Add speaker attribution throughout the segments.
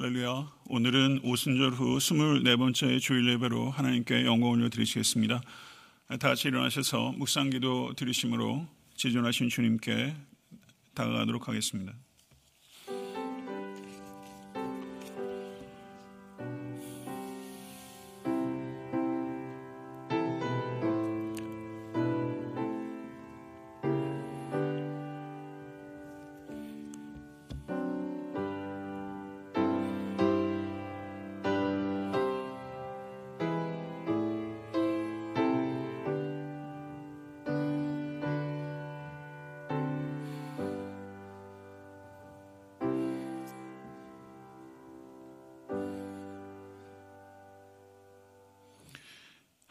Speaker 1: 할렐루야. 오늘은 오순절 후 24번째 주일 예배로 하나님께 영광 올려 드리시겠습니다. 다 같이 일어나셔서 묵상기도 드리심으로 지존하신 주님께 다가가도록 하겠습니다.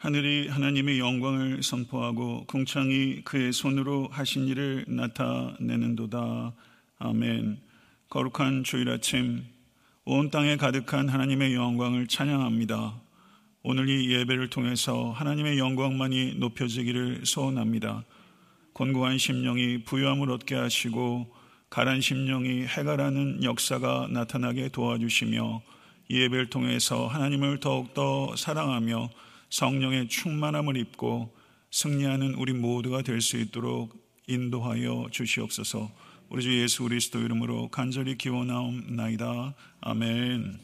Speaker 1: 하늘이 하나님의 영광을 선포하고 궁창이 그의 손으로 하신 일을 나타내는도다. 아멘. 거룩한 주일 아침, 온 땅에 가득한 하나님의 영광을 찬양합니다. 오늘 이 예배를 통해서 하나님의 영광만이 높여지기를 소원합니다. 곤고한 심령이 부유함을 얻게 하시고 가란 심령이 해가라는 역사가 나타나게 도와주시며 이 예배를 통해서 하나님을 더욱더 사랑하며 성령의 충만함을 입고 승리하는 우리 모두가 될 수 있도록 인도하여 주시옵소서. 우리 주 예수 그리스도 이름으로 간절히 기원하옵나이다. 아멘.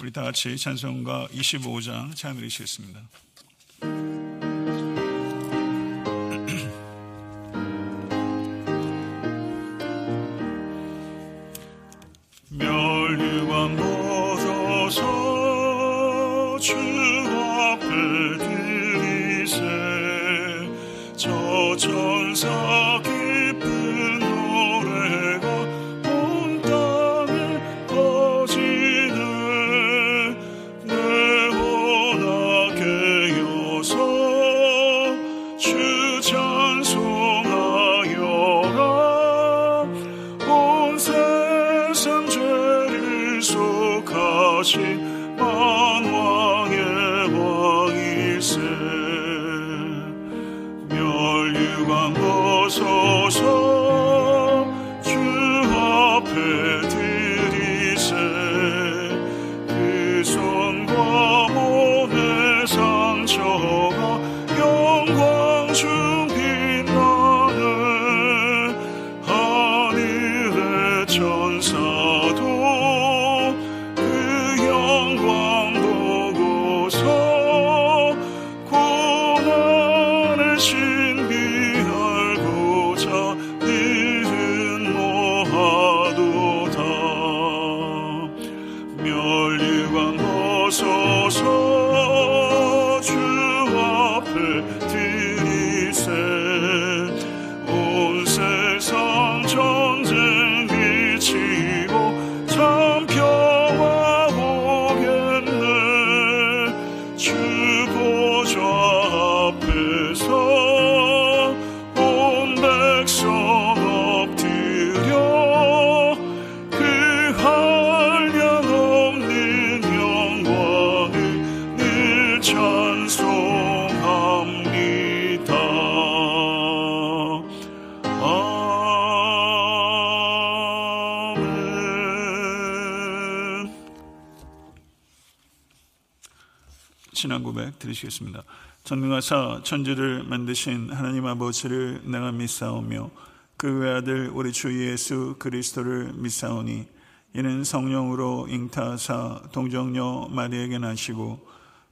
Speaker 1: 우리 다 같이 찬송가 25장 찬양드리시겠습니다. 신앙 고백 드리시겠습니다. 전능하사 천지를 만드신 하나님 아버지를 내가 믿사오며 그 외아들 우리 주 예수 그리스도를 믿사오니 이는 성령으로 잉타사 동정녀 마리에게 나시고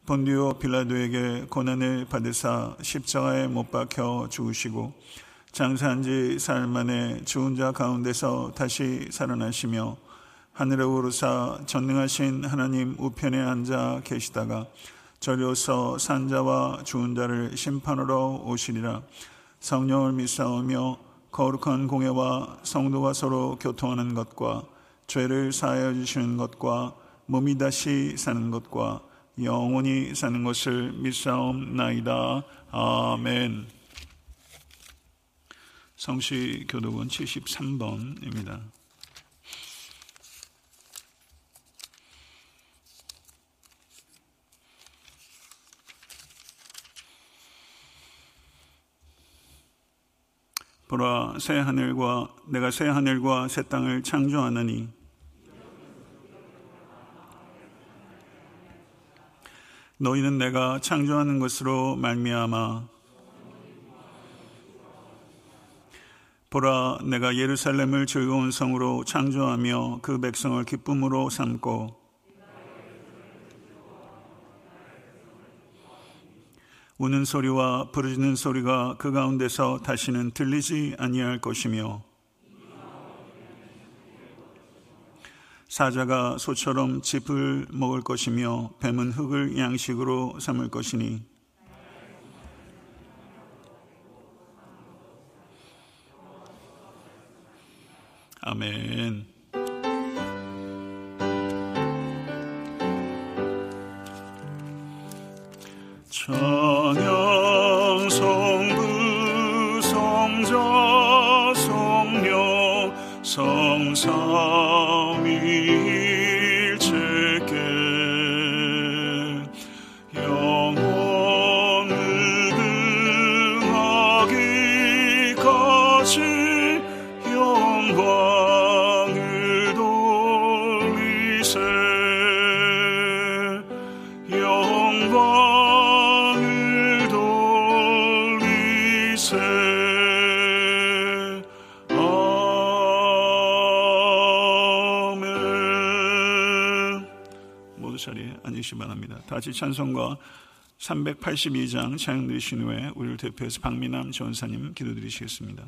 Speaker 1: 본디오 빌라도에게 고난을 받으사 십자가에 못 박혀 죽으시고 장사한 지 사흘 만에 죽은 자 가운데서 다시 살아나시며 하늘에 오르사 전능하신 하나님 우편에 앉아 계시다가 저리서 산자와 죽은 자를 심판으로 오시리라 성령을 믿사오며 거룩한 공예와 성도가 서로 교통하는 것과 죄를 사하여 주시는 것과 몸이 다시 사는 것과 영원히 사는 것을 믿사옵나이다. 아멘. 성시 교독은 73번입니다. 보라 새 하늘과 내가 새 하늘과 새 땅을 창조하느니. 너희는 내가 창조하는 것으로 말미암아 보라 내가 예루살렘을 즐거운 성으로 창조하며 그 백성을 기쁨으로 삼고 우는 소리와 부르짖는 소리가 그 가운데서 다시는 들리지 아니할 것이며 사자가 소처럼 짚을 먹을 것이며 뱀은 흙을 양식으로 삼을 것이니 아멘. 찬양 성부 성자 성령 성삼 앉으시 기 바랍니다 다 같이 찬송가 382장 찬양 드리신 후에 우리를 대표해서 박미남 전사님 기도드리시겠습니다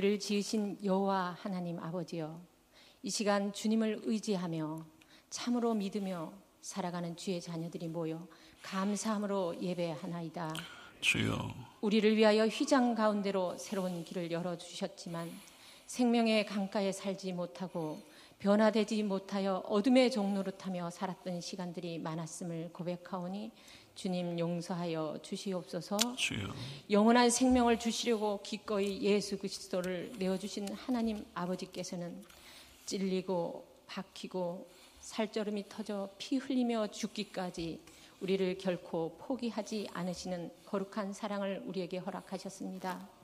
Speaker 2: 우리를 지으신 여호와 하나님 아버지여 이 시간 주님을 의지하며 참으로 믿으며 살아가는 주의 자녀들이 모여 감사함으로 예배하나이다.
Speaker 1: 주여
Speaker 2: 우리를 위하여 휘장 가운데로 새로운 길을 열어 주셨지만 생명의 강가에 살지 못하고 변화되지 못하여 어둠의 종로를 타며 살았던 시간들이 많았음을 고백하오니 주님 용서하여 주시옵소서.
Speaker 1: 주여
Speaker 2: 영원한 생명을 주시려고 기꺼이 예수 그리스도를 내어 주신 하나님 아버지께서는 찔리고 박히고 살저름이 터져 피 흘리며 죽기까지 우리를 결코 포기하지 않으시는 거룩한 사랑을 우리에게 허락하셨습니다.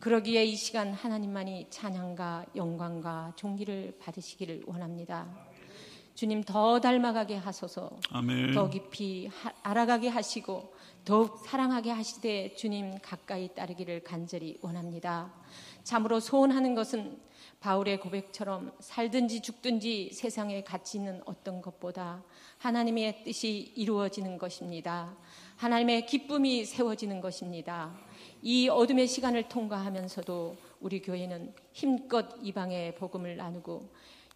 Speaker 2: 그러기에 이 시간 하나님만이 찬양과 영광과 존귀를 받으시기를 원합니다. 주님 더 닮아가게 하소서.
Speaker 1: 아멘.
Speaker 2: 더 깊이 하- 알아가게 하시고 더욱 사랑하게 하시되 주님 가까이 따르기를 간절히 원합니다. 참으로 소원하는 것은 바울의 고백처럼 살든지 죽든지 세상에 가치 있는 어떤 것보다 하나님의 뜻이 이루어지는 것입니다. 하나님의 기쁨이 세워지는 것입니다. 이 어둠의 시간을 통과하면서도 우리 교회는 힘껏 이방의 복음을 나누고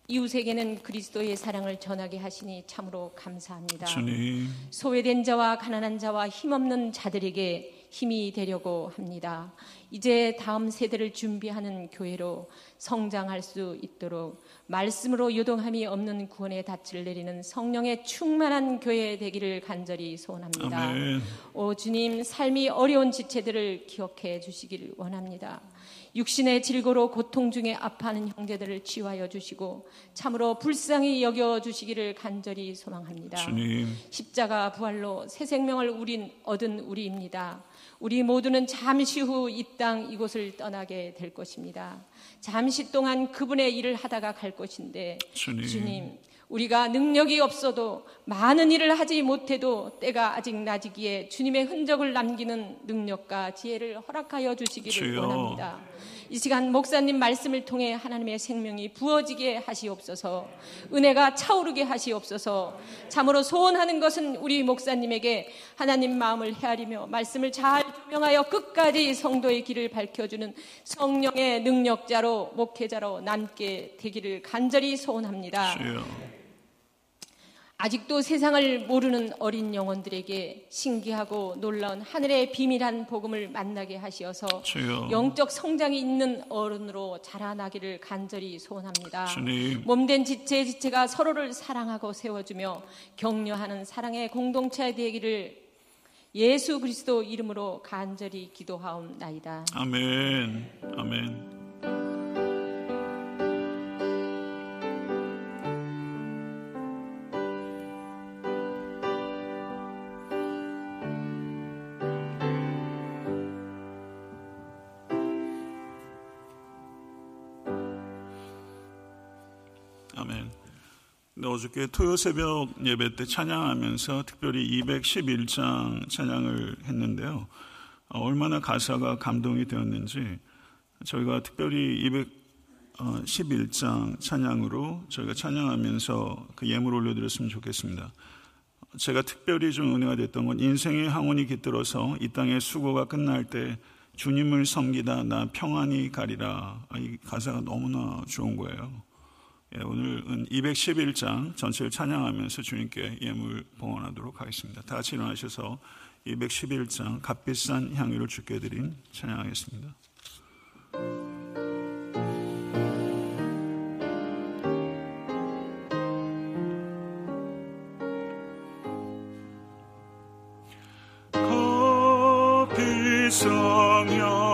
Speaker 2: 이웃에게는 그리스도의 사랑을 전하게 하시니 참으로 감사합니다.
Speaker 1: 주님
Speaker 2: 소외된 자와 가난한 자와 힘없는 자들에게 힘이 되려고 합니다. 이제 다음 세대를 준비하는 교회로 성장할 수 있도록 말씀으로 요동함이 없는 구원의 닻을 내리는 성령의 충만한 교회 되기를 간절히 소원합니다.
Speaker 1: 아멘.
Speaker 2: 오 주님 삶이 어려운 지체들을 기억해 주시기를 원합니다. 육신의 질고로 고통 중에 아파하는 형제들을 치유하여 주시고 참으로 불쌍히 여겨 주시기를 간절히 소망합니다.
Speaker 1: 주님
Speaker 2: 십자가 부활로 새 생명을 우린 얻은 우리입니다. 우리 모두는 잠시 후 이 땅 이곳을 떠나게 될 것입니다. 잠시 동안 그분의 일을 하다가 갈 것인데
Speaker 1: 주님.
Speaker 2: 주님 우리가 능력이 없어도 많은 일을 하지 못해도 때가 아직 낮이기에 주님의 흔적을 남기는 능력과 지혜를 허락하여 주시기를
Speaker 1: 주여.
Speaker 2: 원합니다. 이 시간 목사님 말씀을 통해 하나님의 생명이 부어지게 하시옵소서 은혜가 차오르게 하시옵소서 참으로 소원하는 것은 우리 목사님에게 하나님 마음을 헤아리며 말씀을 잘 조명하여 끝까지 성도의 길을 밝혀주는 성령의 능력자로 목회자로 남게 되기를 간절히 소원합니다. 아직도 세상을 모르는 어린 영혼들에게 신기하고 놀라운 하늘의 비밀한 복음을 만나게 하시어서
Speaker 1: 주여
Speaker 2: 영적 성장이 있는 어른으로 자라나기를 간절히 소원합니다.
Speaker 1: 주님
Speaker 2: 몸된 지체 지체가 서로를 사랑하고 세워주며 격려하는 사랑의 공동체 되기를 예수 그리스도 이름으로 간절히 기도하옵나이다.
Speaker 1: 아멘 아멘. 네, 어저께 토요 새벽 예배 때 찬양하면서 특별히 211장 찬양을 했는데요. 어, 얼마나 가사가 감동이 되었는지 저희가 특별히 211장 찬양으로 저희가 찬양하면서 그 예물 올려드렸으면 좋겠습니다. 제가 특별히 좀 은혜가 됐던 건 인생의 항원이 깃들어서 이 땅의 수고가 끝날 때 주님을 섬기다 나 평안히 가리라. 아, 이 가사가 너무나 좋은 거예요. 예, 오늘은 211장 전체를 찬양하면서 주님께 예물 봉헌하도록 하겠습니다. 다 같이 일어나셔서 211장 값비싼 향유를 주께 드린 찬양하겠습니다. 값비싼 향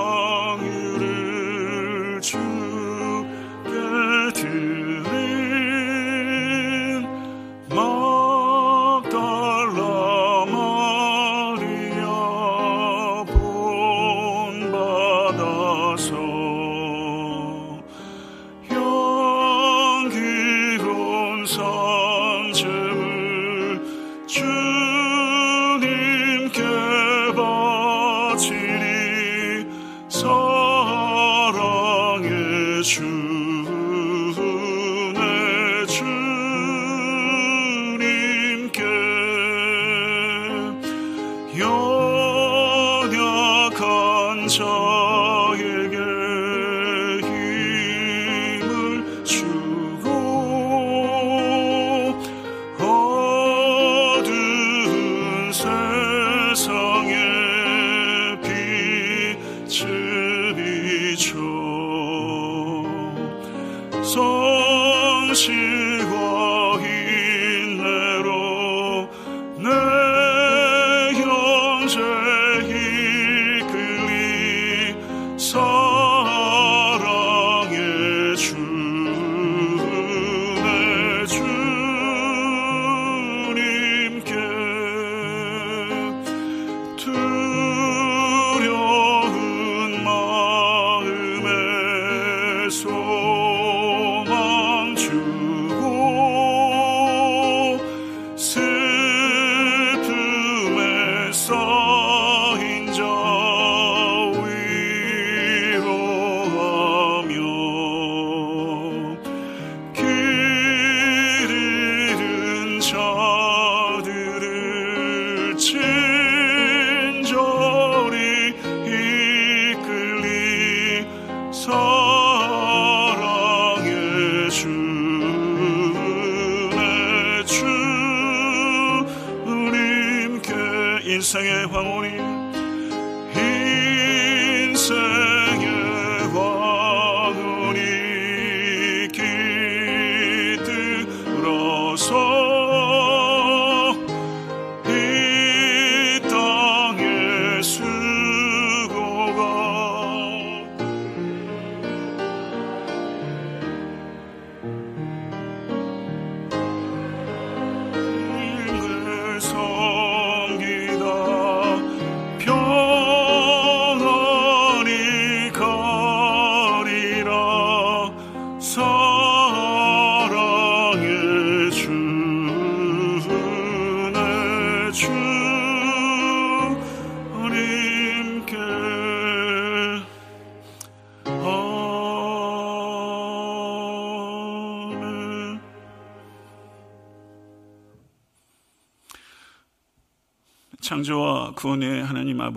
Speaker 1: 인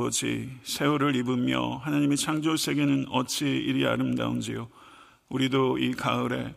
Speaker 1: 아버지 세월을 입으며 하나님의 창조 세계는 어찌 이리 아름다운지요 우리도 이 가을에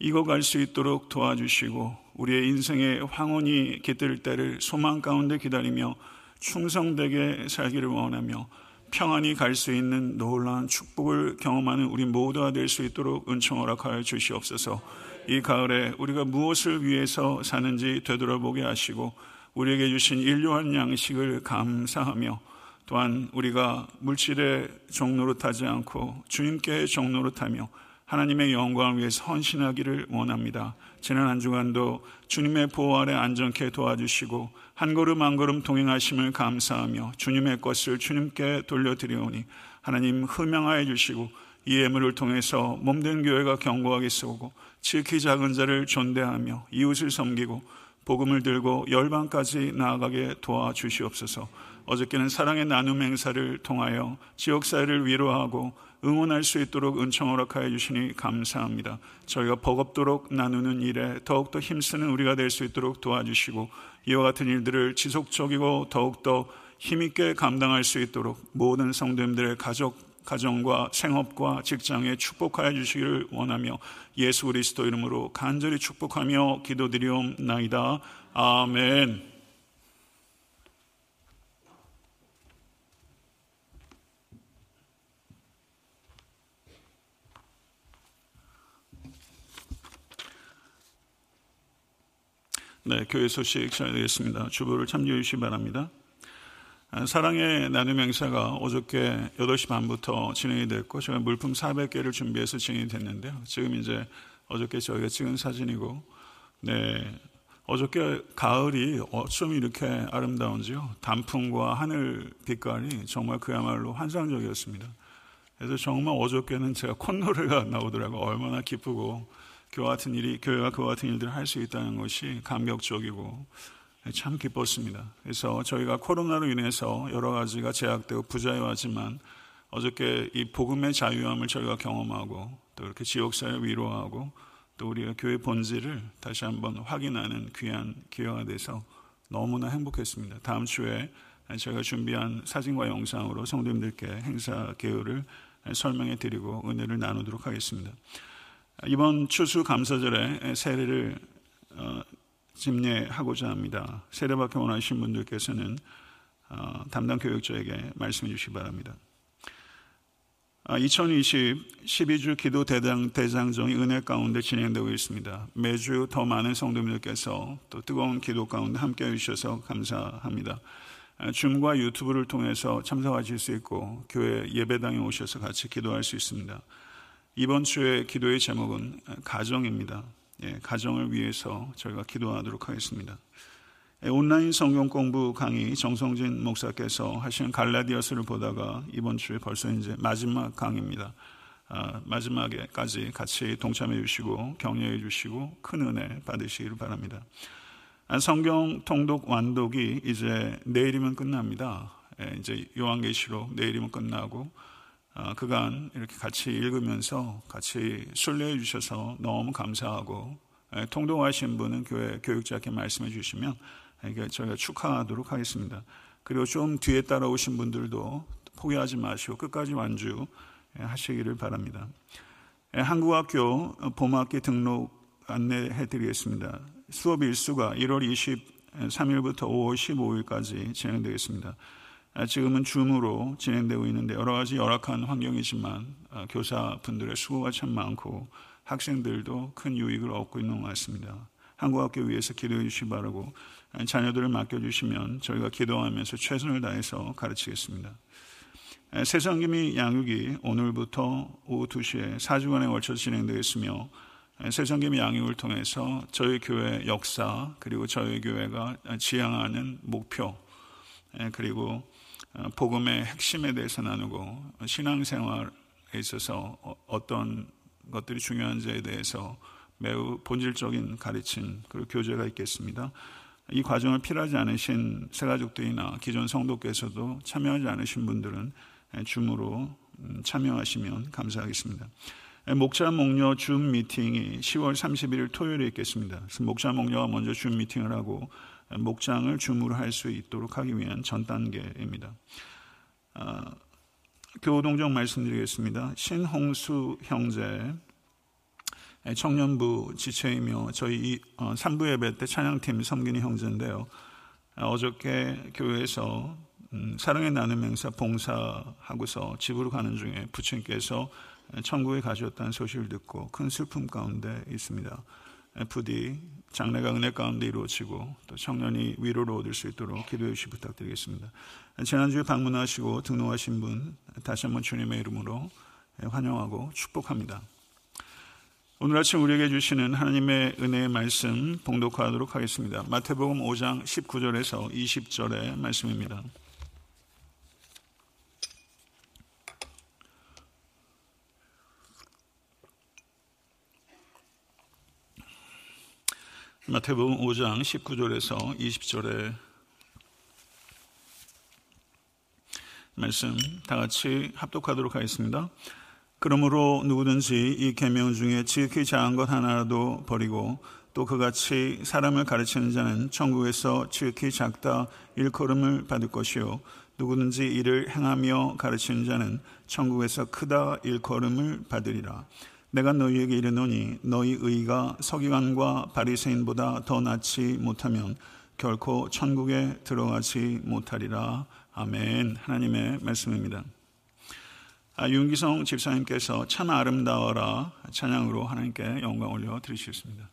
Speaker 1: 익어갈 수 있도록 도와주시고 우리의 인생의 황혼이 깃들 때를 소망 가운데 기다리며 충성되게 살기를 원하며 평안히 갈 수 있는 놀라운 축복을 경험하는 우리 모두가 될 수 있도록 은총 허락하여 주시옵소서. 이 가을에 우리가 무엇을 위해서 사는지 되돌아보게 하시고 우리에게 주신 일료한 양식을 감사하며 또한 우리가 물질의 종로로 타지 않고 주님께 종로로 타며 하나님의 영광을 위해서 헌신하기를 원합니다. 지난 한 주간도 주님의 보호 아래 안전케 도와주시고 한 걸음 한 걸음 동행하심을 감사하며 주님의 것을 주님께 돌려드리오니 하나님 흠양하여 주시고 이 예물을 통해서 몸된 교회가 견고하게 세우고 지극히 작은 자를 존대하며 이웃을 섬기고 복음을 들고 열방까지 나아가게 도와주시옵소서. 어저께는 사랑의 나눔 행사를 통하여 지역 사회를 위로하고 응원할 수 있도록 은총 허락하여 주시니 감사합니다. 저희가 버겁도록 나누는 일에 더욱더 힘쓰는 우리가 될 수 있도록 도와주시고 이와 같은 일들을 지속적이고 더욱더 힘있게 감당할 수 있도록 모든 성도님들의 가족 가정과 생업과 직장에 축복하여 주시기를 원하며 예수 그리스도 이름으로 간절히 축복하며 기도드리옵나이다. 아멘. 네, 교회 소식 전해드리겠습니다. 주부를 참조해 주시기 바랍니다. 사랑의 나눔 행사가 어저께 8시 반부터 진행이 됐고 제가 물품 400개를 준비해서 진행이 됐는데요. 지금 이제 어저께 저희가 찍은 사진이고 네. 어저께 가을이 어쩜 이렇게 아름다운지요. 단풍과 하늘 빛깔이 정말 그야말로 환상적이었습니다. 그래서 정말 어저께는 제가 콧노래가 나오더라고요. 얼마나 기쁘고 교회 같은 일이, 교회가 그와 같은 일들을 할 수 있다는 것이 감격적이고 참 기뻤습니다. 그래서 저희가 코로나로 인해서 여러 가지가 제약되고 부자유하지만 어저께 이 복음의 자유함을 저희가 경험하고 또 이렇게 지역사회 위로하고 또 우리가 교회 본질을 다시 한번 확인하는 귀한 기회가 돼서 너무나 행복했습니다. 다음 주에 제가 준비한 사진과 영상으로 성도님들께 행사 개요를 설명해 드리고 은혜를 나누도록 하겠습니다. 이번 추수 감사절에 세례를 집례하고자 합니다. 세례받기 원하시는 분들께서는 담당 교육자에게 말씀해 주시기 바랍니다. 2020 12주 기도 대장, 대장정이 은혜 가운데 진행되고 있습니다. 매주 더 많은 성도님들께서 또 뜨거운 기도 가운데 함께 해주셔서 감사합니다. 줌과 유튜브를 통해서 참석하실 수 있고 교회 예배당에 오셔서 같이 기도할 수 있습니다. 이번 주의 기도의 제목은 가정입니다. 예, 가정을 위해서 저희가 기도하도록 하겠습니다. 예, 온라인 성경 공부 강의 정성진 목사께서 하시는 갈라디아서를 보다가 이번 주에 벌써 이제 마지막 강의입니다. 아, 마지막에까지 같이 동참해 주시고 격려해 주시고 큰 은혜 받으시기를 바랍니다. 아, 성경 통독 완독이 이제 내일이면 끝납니다. 예, 이제 요한계시록 내일이면 끝나고 아, 그간 이렇게 같이 읽으면서 같이 순례해 주셔서 너무 감사하고 통독하신 분은 교회 교육자께 말씀해 주시면 저희가 축하하도록 하겠습니다. 그리고 좀 뒤에 따라오신 분들도 포기하지 마시고 끝까지 완주 하시기를 바랍니다. 한국학교 봄학기 등록 안내해 드리겠습니다. 수업 일수가 1월 3일부터 5월 15일까지 진행되겠습니다. 아, 지금은 줌으로 진행되고 있는데 여러 가지 열악한 환경이지만 아, 교사분들의 수고가 참 많고 학생들도 큰 유익을 얻고 있는 것 같습니다. 한국학교 위해서 기도해 주시기 바라고 아, 자녀들을 맡겨주시면 저희가 기도하면서 최선을 다해서 가르치겠습니다. 세상김이 양육이 오늘부터 오후 2시에 4주간에 걸쳐 진행되겠으며 세상김이 양육을 통해서 저희 교회 역사 그리고 저희 교회가 지향하는 목표 그리고 어, 복음의 핵심에 대해서 나누고 신앙생활에 있어서 어, 어떤 것들이 중요한지에 대해서 매우 본질적인 가르침 그리고 교제가 있겠습니다. 이 과정을 필요하지 않으신 새가족들이나 기존 성도께서도 참여하지 않으신 분들은 줌으로 음, 참여하시면 감사하겠습니다. 목자 목녀 줌 미팅이 10월 31일 토요일에 있겠습니다. 목자 목녀가 먼저 줌 미팅을 하고 목장을 줌으로 할 수 있도록 하기 위한 전 단계입니다. 아, 교동정 말씀드리겠습니다. 신홍수 형제 청년부 지체이며 저희 3부 어, 예배 때 찬양팀 섬기는 형제인데요. 아, 어저께 교회에서 음, 사랑의 나눔 행사 봉사하고서 집으로 가는 중에 부친께서 천국에 가셨다는 소식을 듣고 큰 슬픔 가운데 있습니다. 부디 장래가 은혜 가운데 이루어지고 또 청년이 위로를 얻을 수 있도록 기도해 주시 부탁드리겠습니다. 지난주에 방문하시고 등록하신 분 다시 한번 주님의 이름으로 환영하고 축복합니다. 오늘 아침 우리에게 주시는 하나님의 은혜의 말씀 봉독하도록 하겠습니다. 마태복음 5장 19절에서 20절의 말씀입니다. 마태복음 5장 19절에서 20절에 말씀 다 같이 합독하도록 하겠습니다. 그러므로 누구든지 이 계명 중에 지극히 작은 것 하나라도 버리고 또 그같이 사람을 가르치는 자는 천국에서 지극히 작다 일컬음을 받을 것이요 누구든지 이를 행하며 가르치는 자는 천국에서 크다 일컬음을 받으리라. 내가 너희에게 이르노니 너희 의가 서기관과 바리새인보다 더 낫지 못하면 결코 천국에 들어가지 못하리라. 아멘. 하나님의 말씀입니다. 아, 윤기성 집사님께서 참 아름다워라 찬양으로 하나님께 영광 올려 드리시겠습니다.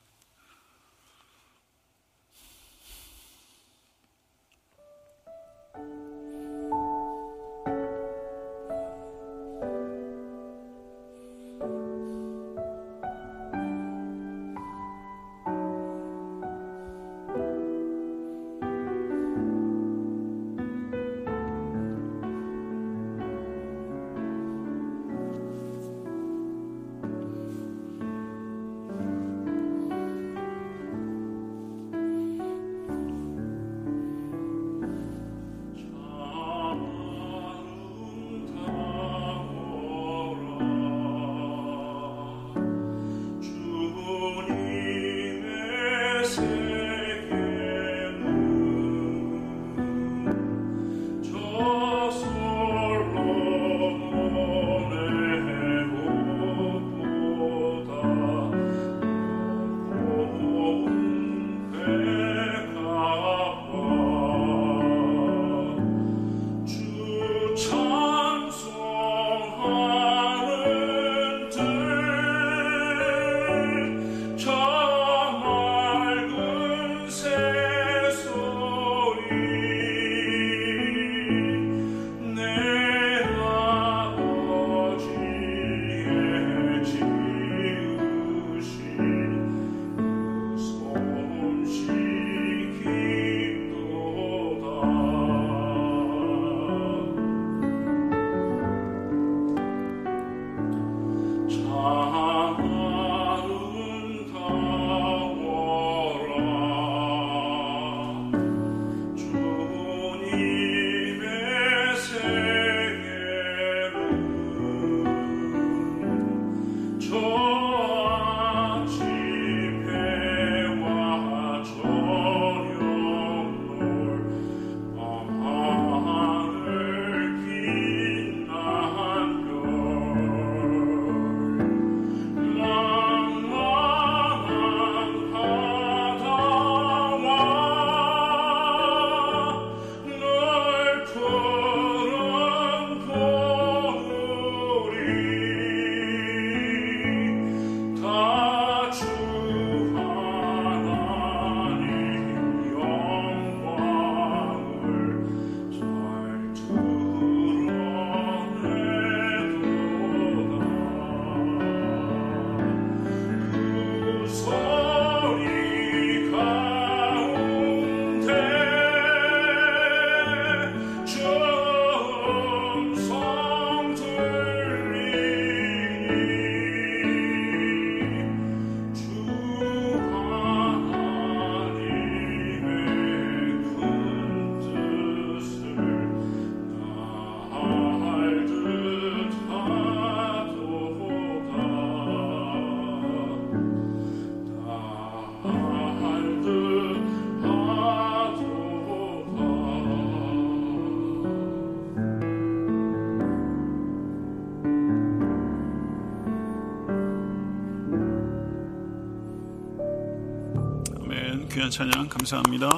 Speaker 1: 귀한 찬양 감사합니다.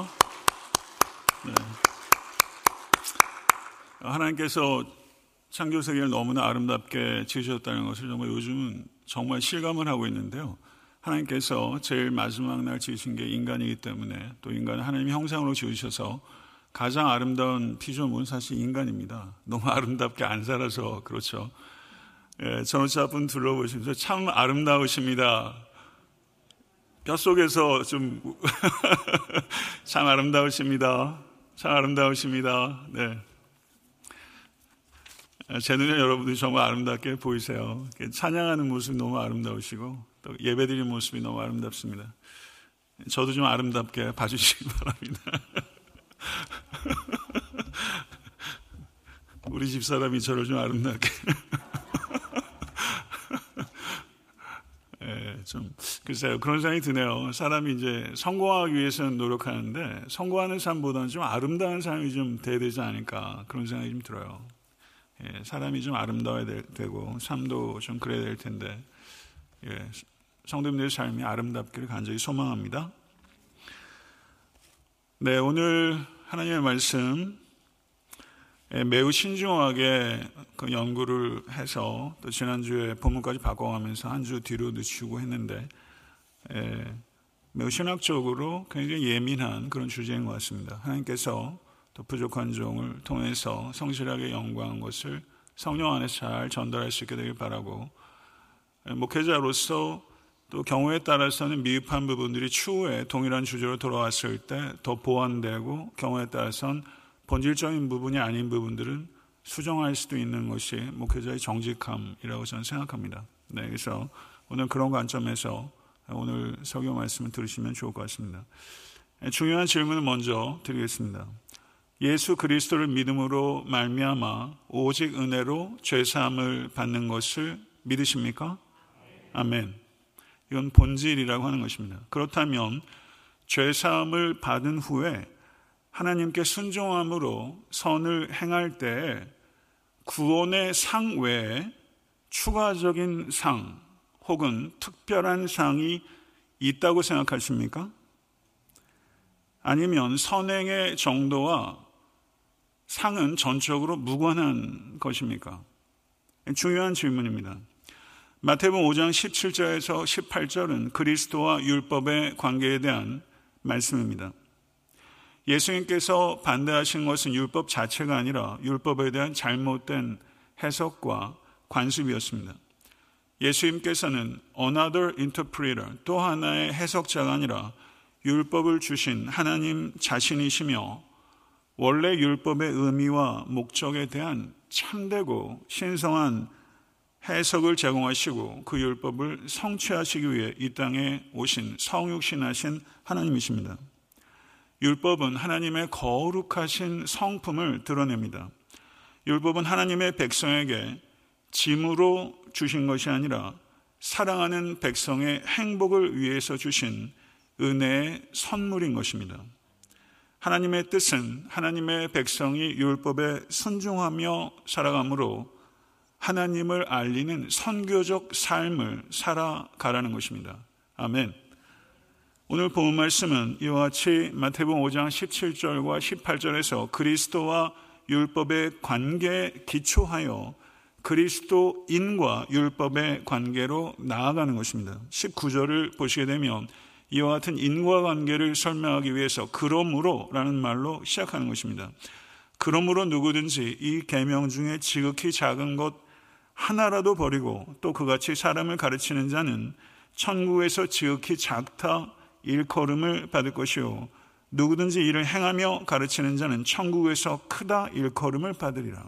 Speaker 1: 네. 하나님께서 창조 세계를 너무나 아름답게 지으셨다는 것을 정말 요즘은 정말 실감을 하고 있는데요. 하나님께서 제일 마지막 날 지으신 게 인간이기 때문에 또 인간은 하나님 형상으로 지으셔서 가장 아름다운 피조물은 사실 인간입니다. 너무 아름답게 안 살아서 그렇죠. 예, 전원차분 둘러보시면서 참 아름다우십니다. 뼛속에서 좀 참 아름다우십니다. 참 아름다우십니다. 네. 제 눈에 여러분들이 정말 아름답게 보이세요. 찬양하는 모습이 너무 아름다우시고 또 예배드리는 모습이 너무 아름답습니다. 저도 좀 아름답게 봐주시기 바랍니다. 우리 집사람이 저를 좀 아름답게 예, 좀 글쎄요 그런 생각이 드네요. 사람이 이제 성공하기 위해서는 노력하는데 성공하는 삶보다는 좀 아름다운 삶이 좀 돼야 되지 않을까 그런 생각이 좀 들어요. 예, 사람이 좀 아름다워야 될, 되고 삶도 좀 그래야 될 텐데 예, 성도님들의 삶이 아름답기를 간절히 소망합니다. 네, 오늘 하나님의 말씀 예, 매우 신중하게 그 연구를 해서 또 지난주에 본문까지 바꿔가면서 한 주 뒤로 늦추고 했는데 예, 매우 신학적으로 굉장히 예민한 그런 주제인 것 같습니다. 하나님께서 또 부족한 종을 통해서 성실하게 연구한 것을 성령 안에서 잘 전달할 수 있게 되길 바라고 예, 목회자로서 또 경우에 따라서는 미흡한 부분들이 추후에 동일한 주제로 돌아왔을 때 더 보완되고 경우에 따라서는 본질적인 부분이 아닌 부분들은 수정할 수도 있는 것이 목회자의 정직함이라고 저는 생각합니다. 네, 그래서 오늘 그런 관점에서 오늘 설교 말씀을 들으시면 좋을 것 같습니다. 중요한 질문을 먼저 드리겠습니다. 예수 그리스도를 믿음으로 말미암아 오직 은혜로 죄 사함을 받는 것을 믿으십니까? 아멘. 이건 본질이라고 하는 것입니다. 그렇다면 죄 사함을 받은 후에 하나님께 순종함으로 선을 행할 때 구원의 상 외에 추가적인 상 혹은 특별한 상이 있다고 생각하십니까? 아니면 선행의 정도와 상은 전적으로 무관한 것입니까? 중요한 질문입니다. 마태복음 5장 17절에서 18절은 그리스도와 율법의 관계에 대한 말씀입니다. 예수님께서 반대하신 것은 율법 자체가 아니라 율법에 대한 잘못된 해석과 관습이었습니다. 예수님께서는 another interpreter, 또 하나의 해석자가 아니라 율법을 주신 하나님 자신이시며 원래 율법의 의미와 목적에 대한 참되고 신성한 해석을 제공하시고 그 율법을 성취하시기 위해 이 땅에 오신 성육신하신 하나님이십니다. 율법은 하나님의 거룩하신 성품을 드러냅니다. 율법은 하나님의 백성에게 짐으로 주신 것이 아니라 사랑하는 백성의 행복을 위해서 주신 은혜의 선물인 것입니다. 하나님의 뜻은 하나님의 백성이 율법에 순종하며 살아가므로 하나님을 알리는 선교적 삶을 살아가라는 것입니다. 아멘. 오늘 본 말씀은 이와 같이 마태복음 5장 17절과 18절에서 그리스도와 율법의 관계에 기초하여 그리스도인과 율법의 관계로 나아가는 것입니다. 19절을 보시게 되면 이와 같은 인과 관계를 설명하기 위해서 그러므로라는 말로 시작하는 것입니다. 그러므로 누구든지 이 계명 중에 지극히 작은 것 하나라도 버리고 또 그같이 사람을 가르치는 자는 천국에서 지극히 작다 일컬음을 받을 것이요 누구든지 이를 행하며 가르치는 자는 천국에서 크다 일컬음을 받으리라.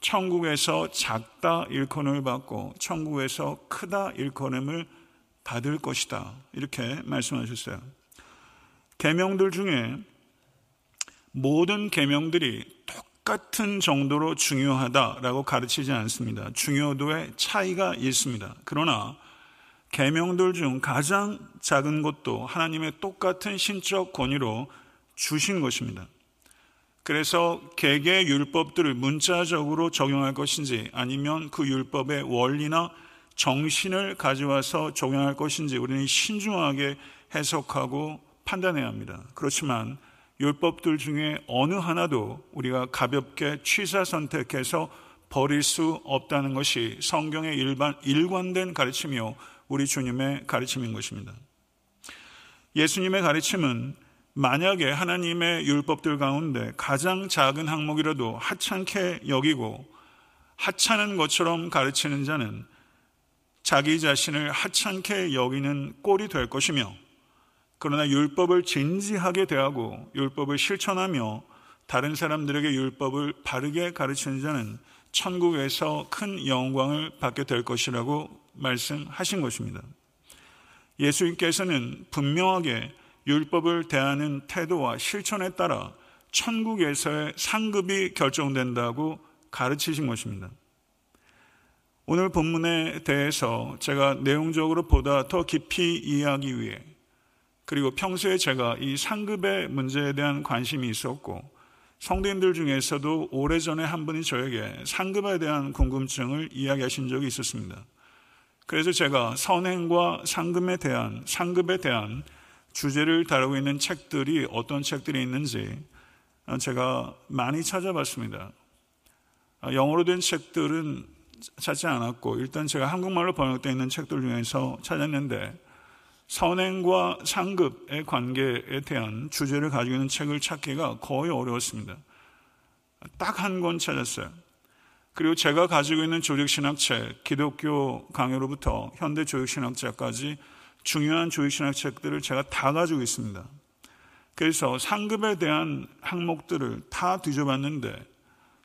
Speaker 1: 천국에서 작다 일컬음을 받고 천국에서 크다 일컬음을 받을 것이다. 이렇게 말씀하셨어요. 계명들 중에 모든 계명들이 똑같은 정도로 중요하다라고 가르치지 않습니다. 중요도의 차이가 있습니다. 그러나 계명들 중 가장 작은 것도 하나님의 똑같은 신적 권위로 주신 것입니다. 그래서 개개 율법들을 문자적으로 적용할 것인지 아니면 그 율법의 원리나 정신을 가져와서 적용할 것인지 우리는 신중하게 해석하고 판단해야 합니다. 그렇지만 율법들 중에 어느 하나도 우리가 가볍게 취사 선택해서 버릴 수 없다는 것이 성경의 일반, 일관된 가르침이요. 우리 주님의 가르침인 것입니다. 예수님의 가르침은 만약에 하나님의 율법들 가운데 가장 작은 항목이라도 하찮게 여기고 하찮은 것처럼 가르치는 자는 자기 자신을 하찮게 여기는 꼴이 될 것이며 그러나 율법을 진지하게 대하고 율법을 실천하며 다른 사람들에게 율법을 바르게 가르치는 자는 천국에서 큰 영광을 받게 될 것이라고 말씀하신 것입니다. 예수님께서는 분명하게 율법을 대하는 태도와 실천에 따라 천국에서의 상급이 결정된다고 가르치신 것입니다. 오늘 본문에 대해서 제가 내용적으로 보다 더 깊이 이해하기 위해 그리고 평소에 제가 이 상급의 문제에 대한 관심이 있었고 성도인들 중에서도 오래전에 한 분이 저에게 상급에 대한 궁금증을 이야기하신 적이 있었습니다. 그래서 제가 선행과 상급에 대한 상급에 대한 주제를 다루고 있는 책들이 어떤 책들이 있는지 제가 많이 찾아봤습니다. 영어로 된 책들은 찾지 않았고 일단 제가 한국말로 번역되어 있는 책들 중에서 찾았는데 선행과 상급의 관계에 대한 주제를 가지고 있는 책을 찾기가 거의 어려웠습니다. 딱 한 권 찾았어요. 그리고 제가 가지고 있는 조직신학책, 기독교 강요로부터 현대 조직신학책까지 중요한 조직신학책들을 제가 다 가지고 있습니다. 그래서 상급에 대한 항목들을 다 뒤져봤는데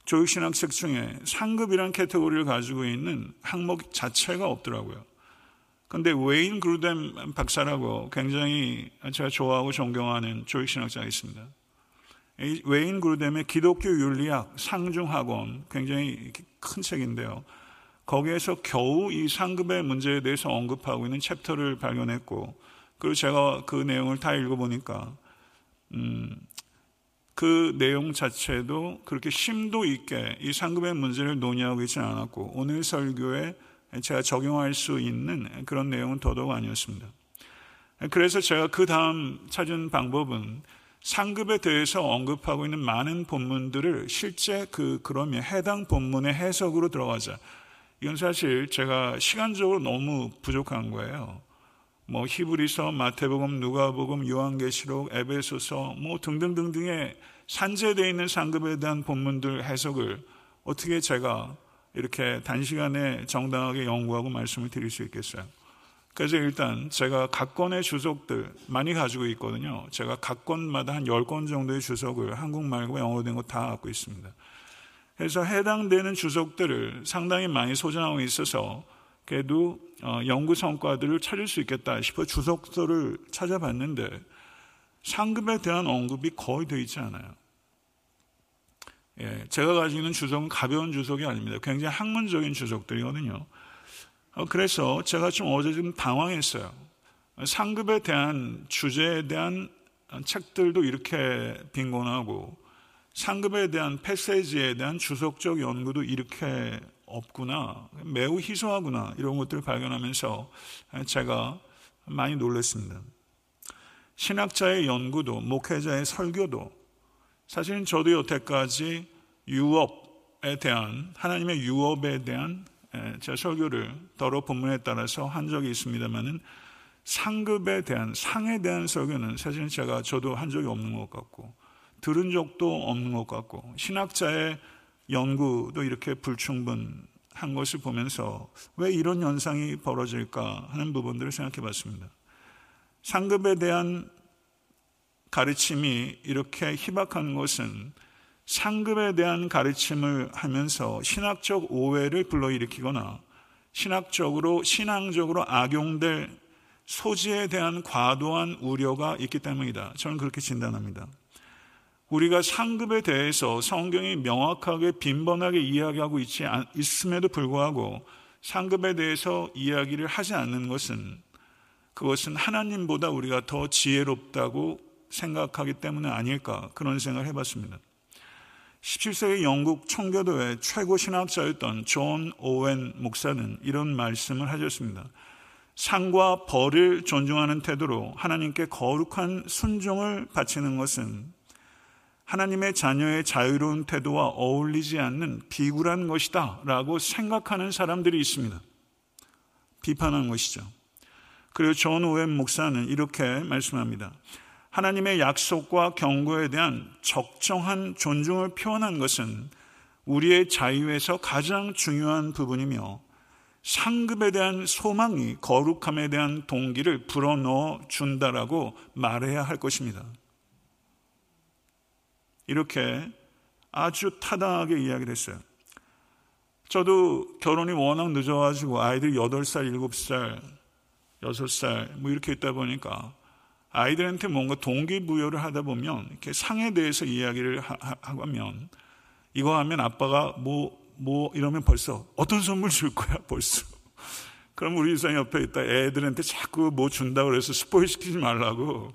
Speaker 1: 조직신학책 중에 상급이라는 캐테고리를 가지고 있는 항목 자체가 없더라고요. 근데 웨인 그루뎀 박사라고 굉장히 제가 좋아하고 존경하는 조익신학자가 있습니다. 웨인 그루뎀의 기독교 윤리학 상중학원 굉장히 큰 책인데요. 거기에서 겨우 이 상급의 문제에 대해서 언급하고 있는 챕터를 발견했고, 그리고 제가 그 내용을 다 읽어보니까, 음, 그 내용 자체도 그렇게 심도 있게 이 상급의 문제를 논의하고 있지는 않았고, 오늘 설교에 제가 적용할 수 있는 그런 내용은 더더욱 아니었습니다. 그래서 제가 그 다음 찾은 방법은 상급에 대해서 언급하고 있는 많은 본문들을 실제 그, 그러면 해당 본문의 해석으로 들어가자. 이건 사실 제가 시간적으로 너무 부족한 거예요. 뭐 히브리서, 마태복음, 누가복음, 요한계시록, 에베소서 뭐 등등등등의 산재되어 있는 상급에 대한 본문들 해석을 어떻게 제가 이렇게 단시간에 정당하게 연구하고 말씀을 드릴 수 있겠어요. 그래서 일단 제가 각 건의 주석들 많이 가지고 있거든요. 제가 각 건마다 한 10건 정도의 주석을 한국말과 영어로 된 거 다 갖고 있습니다. 그래서 해당되는 주석들을 상당히 많이 소장하고 있어서 그래도 어, 연구 성과들을 찾을 수 있겠다 싶어 주석서를 찾아봤는데 상급에 대한 언급이 거의 되어 있지 않아요. 예, 제가 가지고 있는 주석은 가벼운 주석이 아닙니다. 굉장히 학문적인 주석들이거든요. 어, 그래서 제가 좀 어제 좀 당황했어요. 상급에 대한 주제에 대한 책들도 이렇게 빈곤하고 상급에 대한 패세지에 대한 주석적 연구도 이렇게 없구나. 매우 희소하구나. 이런 것들을 발견하면서 제가 많이 놀랐습니다. 신학자의 연구도, 목회자의 설교도 사실은 저도 여태까지 유업에 대한 하나님의 유업에 대한 제 설교를 더러 본문에 따라서 한 적이 있습니다만은 상급에 대한 상에 대한 설교는 사실은 제가 저도 한 적이 없는 것 같고 들은 적도 없는 것 같고 신학자의 연구도 이렇게 불충분한 것을 보면서 왜 이런 현상이 벌어질까 하는 부분들을 생각해 봤습니다. 상급에 대한 가르침이 이렇게 희박한 것은 상급에 대한 가르침을 하면서 신학적 오해를 불러일으키거나 신학적으로 신앙적으로 악용될 소지에 대한 과도한 우려가 있기 때문이다. 저는 그렇게 진단합니다. 우리가 상급에 대해서 성경이 명확하게 빈번하게 이야기하고 있지 있음에도 불구하고 상급에 대해서 이야기를 하지 않는 것은 그것은 하나님보다 우리가 더 지혜롭다고 생각하기 때문에 아닐까 그런 생각을 해봤습니다. 17세기 영국 청교도의 최고 신학자였던 존 오웬 목사는 이런 말씀을 하셨습니다. 상과 벌을 존중하는 태도로 하나님께 거룩한 순종을 바치는 것은 하나님의 자녀의 자유로운 태도와 어울리지 않는 비굴한 것이다 라고 생각하는 사람들이 있습니다. 비판한 것이죠. 그리고 존 오웬 목사는 이렇게 말씀합니다. 하나님의 약속과 경고에 대한 적정한 존중을 표현한 것은 우리의 자유에서 가장 중요한 부분이며 상급에 대한 소망이 거룩함에 대한 동기를 불어넣어 준다라고 말해야 할 것입니다. 이렇게 아주 타당하게 이야기를 했어요. 저도 결혼이 워낙 늦어가지고 아이들 8살, 7살, 6살 뭐 이렇게 있다 보니까 아이들한테 뭔가 동기부여를 하다 보면 이렇게 상에 대해서 이야기를 하면 이거 하면 아빠가 뭐, 뭐 이러면 벌써 어떤 선물 줄 거야 벌써. 그럼 우리 이상 옆에 있다 애들한테 자꾸 뭐 준다고 그래서 스포일 시키지 말라고.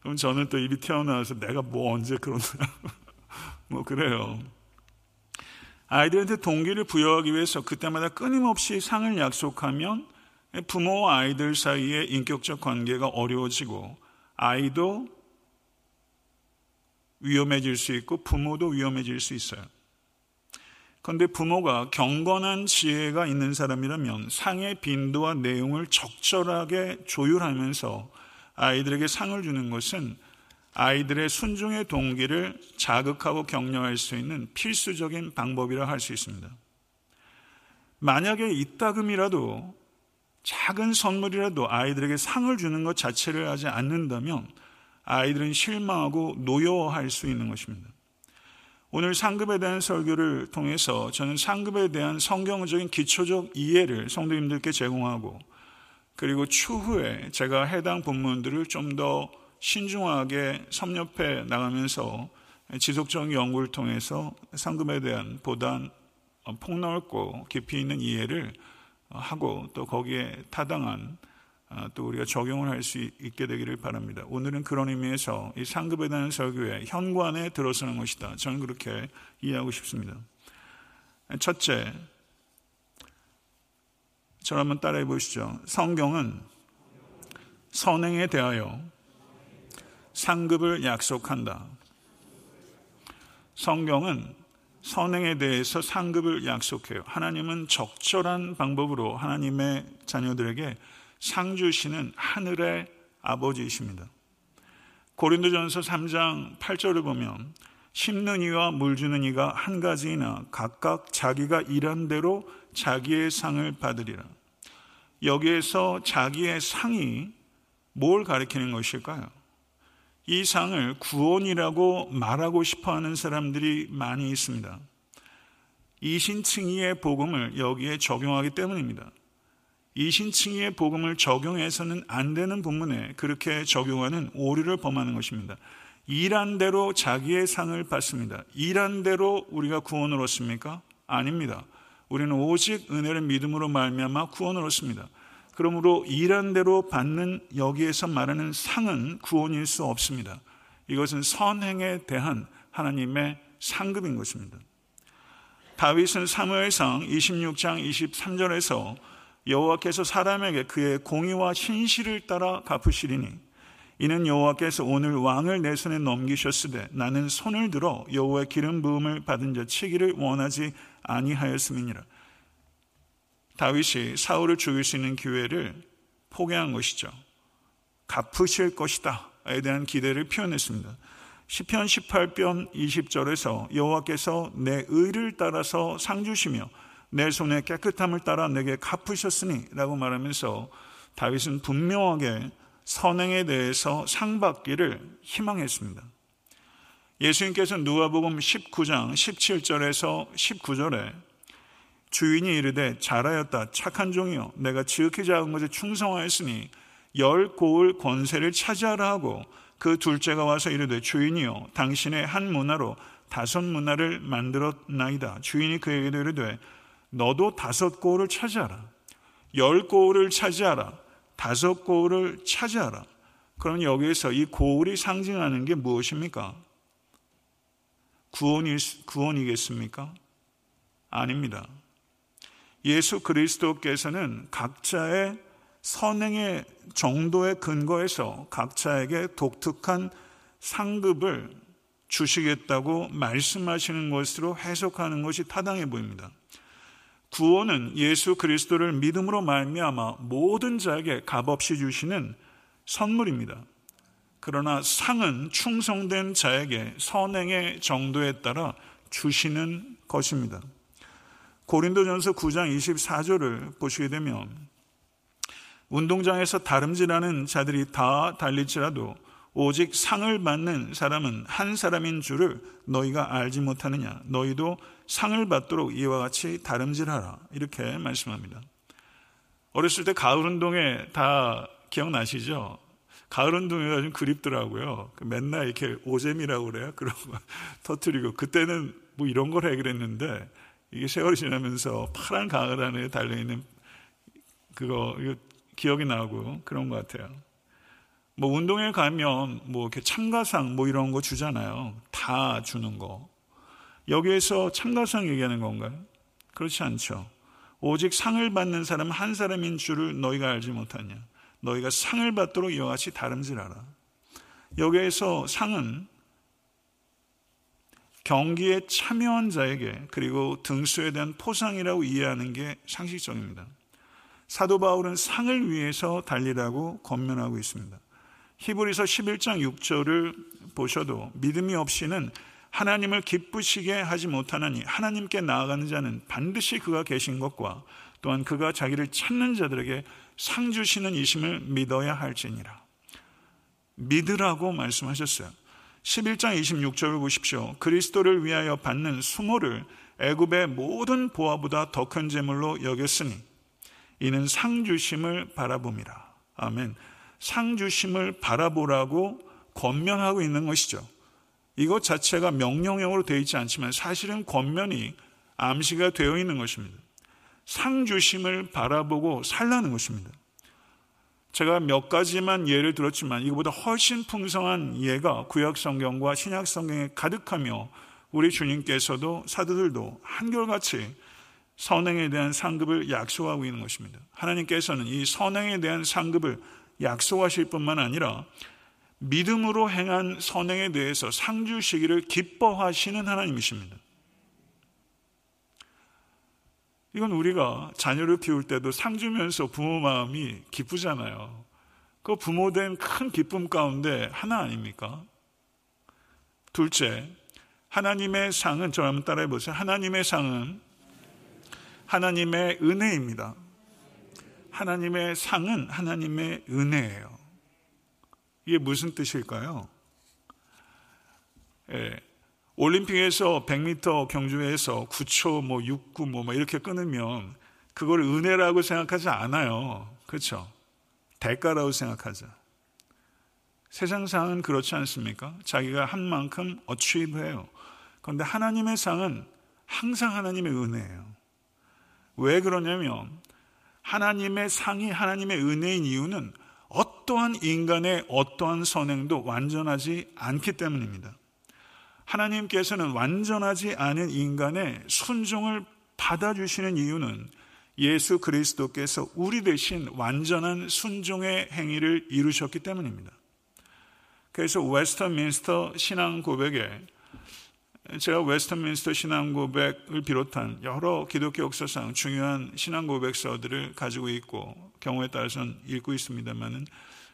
Speaker 1: 그럼 저는 또 입이 튀어나와서 내가 뭐 언제 그러나. 뭐 그래요. 아이들한테 동기를 부여하기 위해서 그때마다 끊임없이 상을 약속하면 부모와 아이들 사이의 인격적 관계가 어려워지고 아이도 위험해질 수 있고 부모도 위험해질 수 있어요. 그런데 부모가 경건한 지혜가 있는 사람이라면 상의 빈도와 내용을 적절하게 조율하면서 아이들에게 상을 주는 것은 아이들의 순종의 동기를 자극하고 격려할 수 있는 필수적인 방법이라 할 수 있습니다. 만약에 이따금이라도 작은 선물이라도 아이들에게 상을 주는 것 자체를 하지 않는다면 아이들은 실망하고 노여워할 수 있는 것입니다. 오늘 상급에 대한 설교를 통해서 저는 상급에 대한 성경적인 기초적 이해를 성도님들께 제공하고 그리고 추후에 제가 해당 본문들을 좀 더 신중하게 섭렵해 나가면서 지속적인 연구를 통해서 상급에 대한 보다 폭넓고 깊이 있는 이해를 하고 또 거기에 타당한 아, 또 우리가 적용을 할 수 있게 되기를 바랍니다. 오늘은 그런 의미에서 이 상급에 대한 설교의 현관에 들어서는 것이다. 저는 그렇게 이해하고 싶습니다. 첫째, 저를 한번 따라해 보시죠. 성경은 선행에 대하여 상급을 약속한다. 성경은 선행에 대해서 상급을 약속해요. 하나님은 적절한 방법으로 하나님의 자녀들에게 상 주시는 하늘의 아버지이십니다. 고린도전서 3장 8절을 보면 심는 이와 물 주는 이가 한 가지이나 각각 자기가 일한 대로 자기의 상을 받으리라. 여기에서 자기의 상이 뭘 가리키는 것일까요? 이 상을 구원이라고 말하고 싶어 하는 사람들이 많이 있습니다. 이신칭의의 복음을 여기에 적용하기 때문입니다. 이신칭의의 복음을 적용해서는 안 되는 본문에 그렇게 적용하는 오류를 범하는 것입니다. 일한 대로 자기의 상을 받습니다. 일한 대로 우리가 구원을 얻습니까? 아닙니다. 우리는 오직 은혜를 믿음으로 말미암아 구원을 얻습니다. 그러므로 일한 대로 받는 여기에서 말하는 상은 구원일 수 없습니다. 이것은 선행에 대한 하나님의 상급인 것입니다. 다윗은 사무엘상 26장 23절에서 여호와께서 사람에게 그의 공의와 신실을 따라 갚으시리니 이는 여호와께서 오늘 왕을 내 손에 넘기셨으되 나는 손을 들어 여호와의 기름 부음을 받은 자 치기를 원하지 아니하였음이니라. 다윗이 사울을 죽일 수 있는 기회를 포기한 것이죠. 갚으실 것이다에 대한 기대를 표현했습니다. 시편 18편 20절에서 여호와께서 내 의를 따라서 상 주시며 내 손의 깨끗함을 따라 내게 갚으셨으니라고 말하면서 다윗은 분명하게 선행에 대해서 상 받기를 희망했습니다. 예수님께서 누가복음 19장 17절에서 19절에 주인이 이르되 잘하였다 착한 종이요 내가 지극히 작은 것에 충성하였으니 열 고을 권세를 차지하라 하고 그 둘째가 와서 이르되 주인이요 당신의 한 문화로 다섯 문화를 만들었나이다 주인이 그에게 이르되 너도 다섯 고을을 차지하라 열 고을을 차지하라 다섯 고을을 차지하라 그럼 여기에서 이 고을이 상징하는 게 무엇입니까? 구원이, 구원이겠습니까? 아닙니다. 예수 그리스도께서는 각자의 선행의 정도에 근거해서 각자에게 독특한 상급을 주시겠다고 말씀하시는 것으로 해석하는 것이 타당해 보입니다. 구원은 예수 그리스도를 믿음으로 말미암아 모든 자에게 값없이 주시는 선물입니다. 그러나 상은 충성된 자에게 선행의 정도에 따라 주시는 것입니다. 고린도전서 9장 24절을 보시게 되면 운동장에서 다름질하는 자들이 다 달릴지라도 오직 상을 받는 사람은 한 사람인 줄을 너희가 알지 못하느냐 너희도 상을 받도록 이와 같이 다름질하라 이렇게 말씀합니다. 어렸을 때 가을 운동회 다 기억나시죠? 가을 운동회가 좀 그립더라고요. 그 맨날 이렇게 오잼이라고 그래요. 그런 거 터트리고 그때는 뭐 이런 걸 해결했는데 이게 세월이 지나면서 파란 가을 안에 달려있는 그거 기억이 나고 그런 것 같아요. 뭐 운동회 가면 뭐 이렇게 참가상 뭐 이런 거 주잖아요. 다 주는 거. 여기에서 참가상 얘기하는 건가요? 그렇지 않죠. 오직 상을 받는 사람 한 사람인 줄을 너희가 알지 못하냐. 너희가 상을 받도록 이와 같이 다름질하라. 여기에서 상은 경기에 참여한 자에게 그리고 등수에 대한 포상이라고 이해하는 게 상식적입니다. 사도 바울은 상을 위해서 달리라고 권면하고 있습니다. 히브리서 11장 6절을 보셔도 믿음이 없이는 하나님을 기쁘시게 하지 못하나니 하나님께 나아가는 자는 반드시 그가 계신 것과 또한 그가 자기를 찾는 자들에게 상 주시는 이심을 믿어야 할지니라. 믿으라고 말씀하셨어요. 11장 26절을 보십시오. 그리스도를 위하여 받는 수모를 애굽의 모든 보화보다 더큰 제물로 여겼으니 이는 상 주심을 바라봄이라. 아멘. 상 주심을 바라보라고 권면하고 있는 것이죠. 이것 자체가 명령형으로 되어 있지 않지만 사실은 권면이 암시가 되어 있는 것입니다. 상 주심을 바라보고 살라는 것입니다. 제가 몇 가지만 예를 들었지만 이거보다 훨씬 풍성한 예가 구약 성경과 신약 성경에 가득하며 우리 주님께서도 사도들도 한결같이 선행에 대한 상급을 약속하고 있는 것입니다. 하나님께서는 이 선행에 대한 상급을 약속하실 뿐만 아니라 믿음으로 행한 선행에 대해서 상 주시기를 기뻐하시는 하나님이십니다. 이건 우리가 자녀를 키울 때도 상 주면서 부모 마음이 기쁘잖아요. 그 부모된 큰 기쁨 가운데 하나 아닙니까? 둘째, 하나님의 상은 저 한번 따라해 보세요. 하나님의 상은 하나님의 은혜입니다. 하나님의 상은 하나님의 은혜예요. 이게 무슨 뜻일까요? 예, 올림픽에서 100m 경주에서 9초 뭐 69, 뭐 이렇게 끊으면 그걸 은혜라고 생각하지 않아요. 그렇죠? 대가라고 생각하죠. 세상 상은 그렇지 않습니까? 자기가 한 만큼 어취해요. 그런데 하나님의 상은 항상 하나님의 은혜예요. 왜 그러냐면 하나님의 상이 하나님의 은혜인 이유는 어떠한 인간의 어떠한 선행도 완전하지 않기 때문입니다. 하나님께서는 완전하지 않은 인간의 순종을 받아주시는 이유는 예수 그리스도께서 우리 대신 완전한 순종의 행위를 이루셨기 때문입니다. 그래서 웨스트민스터 신앙 고백에 제가 웨스트민스터 신앙 고백을 비롯한 여러 기독교 역사상 중요한 신앙 고백서들을 가지고 있고 경우에 따라서는 읽고 있습니다만은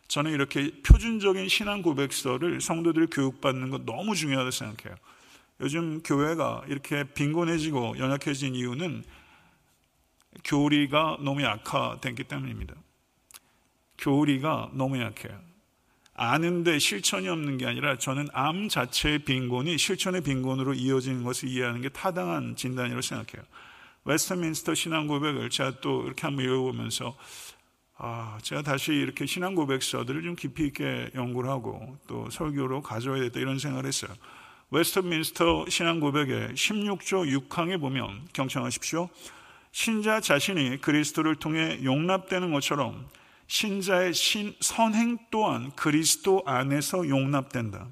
Speaker 1: 저는 이렇게 표준적인 신앙 고백서를 성도들이 교육받는 것 너무 중요하다고 생각해요. 요즘 교회가 이렇게 빈곤해지고 연약해진 이유는 교리가 너무 약화됐기 때문입니다. 교리가 너무 약해요. 아는데 실천이 없는 게 아니라 저는 앎 자체의 빈곤이 실천의 빈곤으로 이어지는 것을 이해하는 게 타당한 진단이라고 생각해요. 웨스트민스터 신앙 고백을 제가 또 이렇게 한번 읽어보면서 아, 제가 다시 이렇게 신앙 고백서들을 좀 깊이 있게 연구를 하고 또 설교로 가져와야 겠다 이런 생각을 했어요. 웨스트민스터 신앙 고백의 16조 6항에 보면 경청하십시오. 신자 자신이 그리스도를 통해 용납되는 것처럼 신자의 신, 선행 또한 그리스도 안에서 용납된다.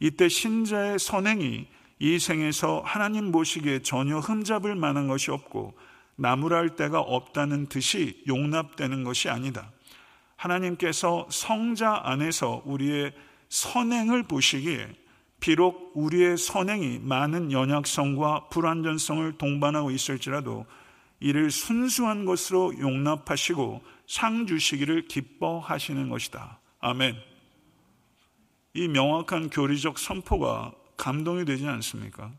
Speaker 1: 이때 신자의 선행이 이 생에서 하나님 보시기에 전혀 흠잡을 만한 것이 없고 나무랄 데가 없다는 뜻이 용납되는 것이 아니다. 하나님께서 성자 안에서 우리의 선행을 보시기에 비록 우리의 선행이 많은 연약성과 불완전성을 동반하고 있을지라도 이를 순수한 것으로 용납하시고 상 주시기를 기뻐하시는 것이다. 아멘. 이 명확한 교리적 선포가 감동이 되지 않습니까?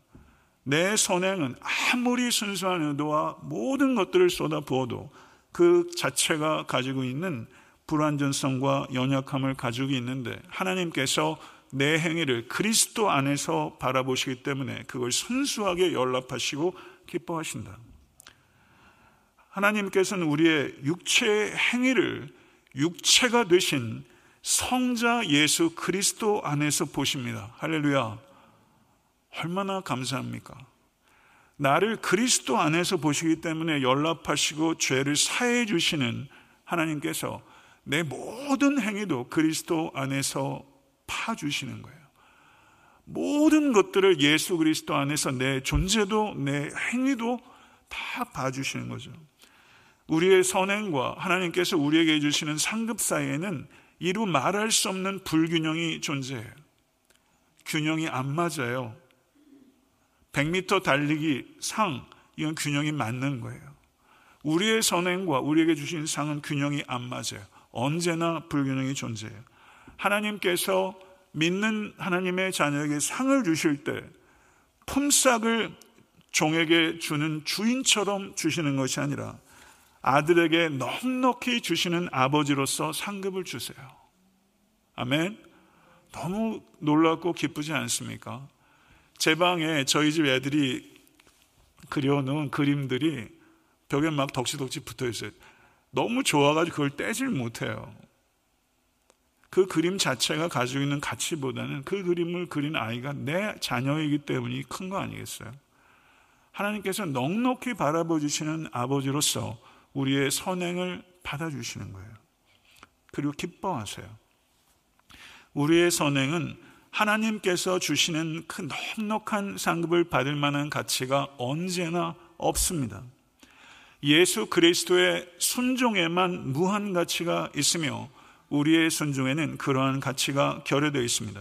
Speaker 1: 내 선행은 아무리 순수한 의도와 모든 것들을 쏟아 부어도 그 자체가 가지고 있는 불완전성과 연약함을 가지고 있는데 하나님께서 내 행위를 그리스도 안에서 바라보시기 때문에 그걸 순수하게 연락하시고 기뻐하신다. 하나님께서는 우리의 육체의 행위를 육체가 되신 성자 예수 그리스도 안에서 보십니다. 할렐루야. 얼마나 감사합니까? 나를 그리스도 안에서 보시기 때문에 연락하시고 죄를 사해 주시는 하나님께서 내 모든 행위도 그리스도 안에서 파주시는 거예요. 모든 것들을 예수 그리스도 안에서 내 존재도 내 행위도 다 봐주시는 거죠. 우리의 선행과 하나님께서 우리에게 해주시는 상급 사이에는 이루 말할 수 없는 불균형이 존재해요. 균형이 안 맞아요. 100m 달리기 상, 이건 균형이 맞는 거예요. 우리의 선행과 우리에게 주신 상은 균형이 안 맞아요. 언제나 불균형이 존재해요. 하나님께서 믿는 하나님의 자녀에게 상을 주실 때 품삯을 종에게 주는 주인처럼 주시는 것이 아니라 아들에게 넉넉히 주시는 아버지로서 상급을 주세요. 아멘. 너무 놀랍고 기쁘지 않습니까? 제 방에 저희 집 애들이 그려놓은 그림들이 벽에 막 덕지덕지 붙어 있어요. 너무 좋아가지고 그걸 떼질 못해요. 그 그림 자체가 가지고 있는 가치보다는 그 그림을 그린 아이가 내 자녀이기 때문이 큰 거 아니겠어요? 하나님께서 넉넉히 바라봐 주시는 아버지로서 우리의 선행을 받아주시는 거예요. 그리고 기뻐하세요. 우리의 선행은 하나님께서 주시는 그 넉넉한 상급을 받을 만한 가치가 언제나 없습니다. 예수 그리스도의 순종에만 무한 가치가 있으며 우리의 순종에는 그러한 가치가 결여되어 있습니다.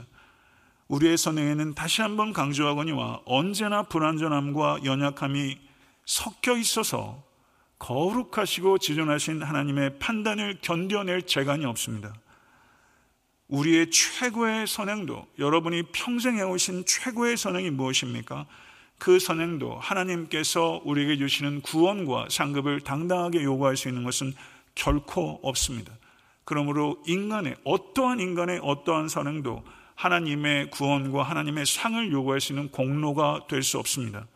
Speaker 1: 우리의 선행에는 다시 한번 강조하거니와 언제나 불완전함과 연약함이 섞여 있어서 거룩하시고 지존하신 하나님의 판단을 견뎌낼 재간이 없습니다. 우리의 최고의 선행도 여러분이 평생 해오신 최고의 선행이 무엇입니까? 그 선행도 하나님께서 우리에게 주시는 구원과 상급을 당당하게 요구할 수 있는 것은 결코 없습니다. 그러므로 인간의 어떠한 인간의 어떠한 선행도 하나님의 구원과 하나님의 상을 요구할 수 있는 공로가 될 수 없습니다.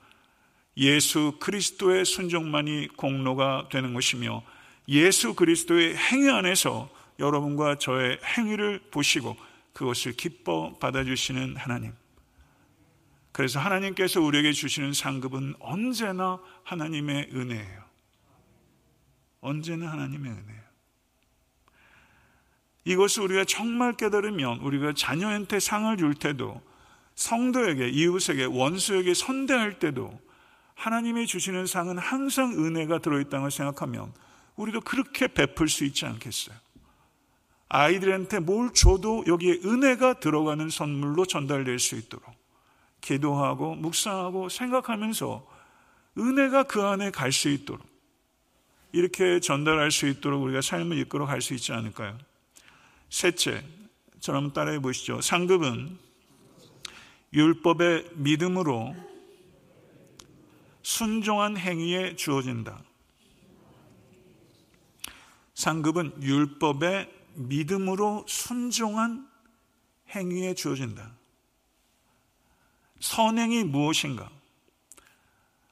Speaker 1: 예수 그리스도의 순종만이 공로가 되는 것이며 예수 그리스도의 행위 안에서 여러분과 저의 행위를 보시고 그것을 기뻐 받아주시는 하나님. 그래서 하나님께서 우리에게 주시는 상급은 언제나 하나님의 은혜예요. 언제나 하나님의 은혜예요. 이것을 우리가 정말 깨달으면 우리가 자녀한테 상을 줄 때도 성도에게, 이웃에게, 원수에게 선대할 때도 하나님이 주시는 상은 항상 은혜가 들어있다는 걸 생각하면 우리도 그렇게 베풀 수 있지 않겠어요? 아이들한테 뭘 줘도 여기에 은혜가 들어가는 선물로 전달될 수 있도록 기도하고 묵상하고 생각하면서 은혜가 그 안에 갈 수 있도록 이렇게 전달할 수 있도록 우리가 삶을 이끌어 갈 수 있지 않을까요? 셋째, 저럼 따라해 보시죠. 상급은 율법의 믿음으로 순종한 행위에 주어진다. 상급은 율법의 믿음으로 순종한 행위에 주어진다. 선행이 무엇인가?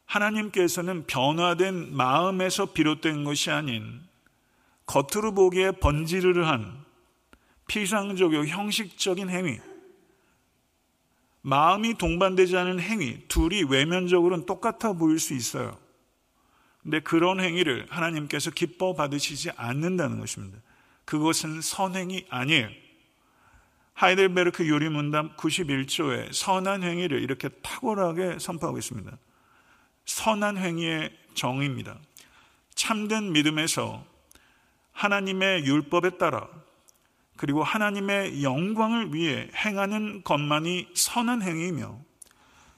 Speaker 1: 하나님께서는 변화된 마음에서 비롯된 것이 아닌 겉으로 보기에 번지르르 한 피상적이고 형식적인 행위, 마음이 동반되지 않은 행위, 둘이 외면적으로는 똑같아 보일 수 있어요. 근데 그런 행위를 하나님께서 기뻐 받으시지 않는다는 것입니다. 그것은 선행이 아니에요. 하이델베르크 요리문답 91조에 선한 행위를 이렇게 탁월하게 선포하고 있습니다. 선한 행위의 정의입니다. 참된 믿음에서 하나님의 율법에 따라 그리고 하나님의 영광을 위해 행하는 것만이 선한 행위이며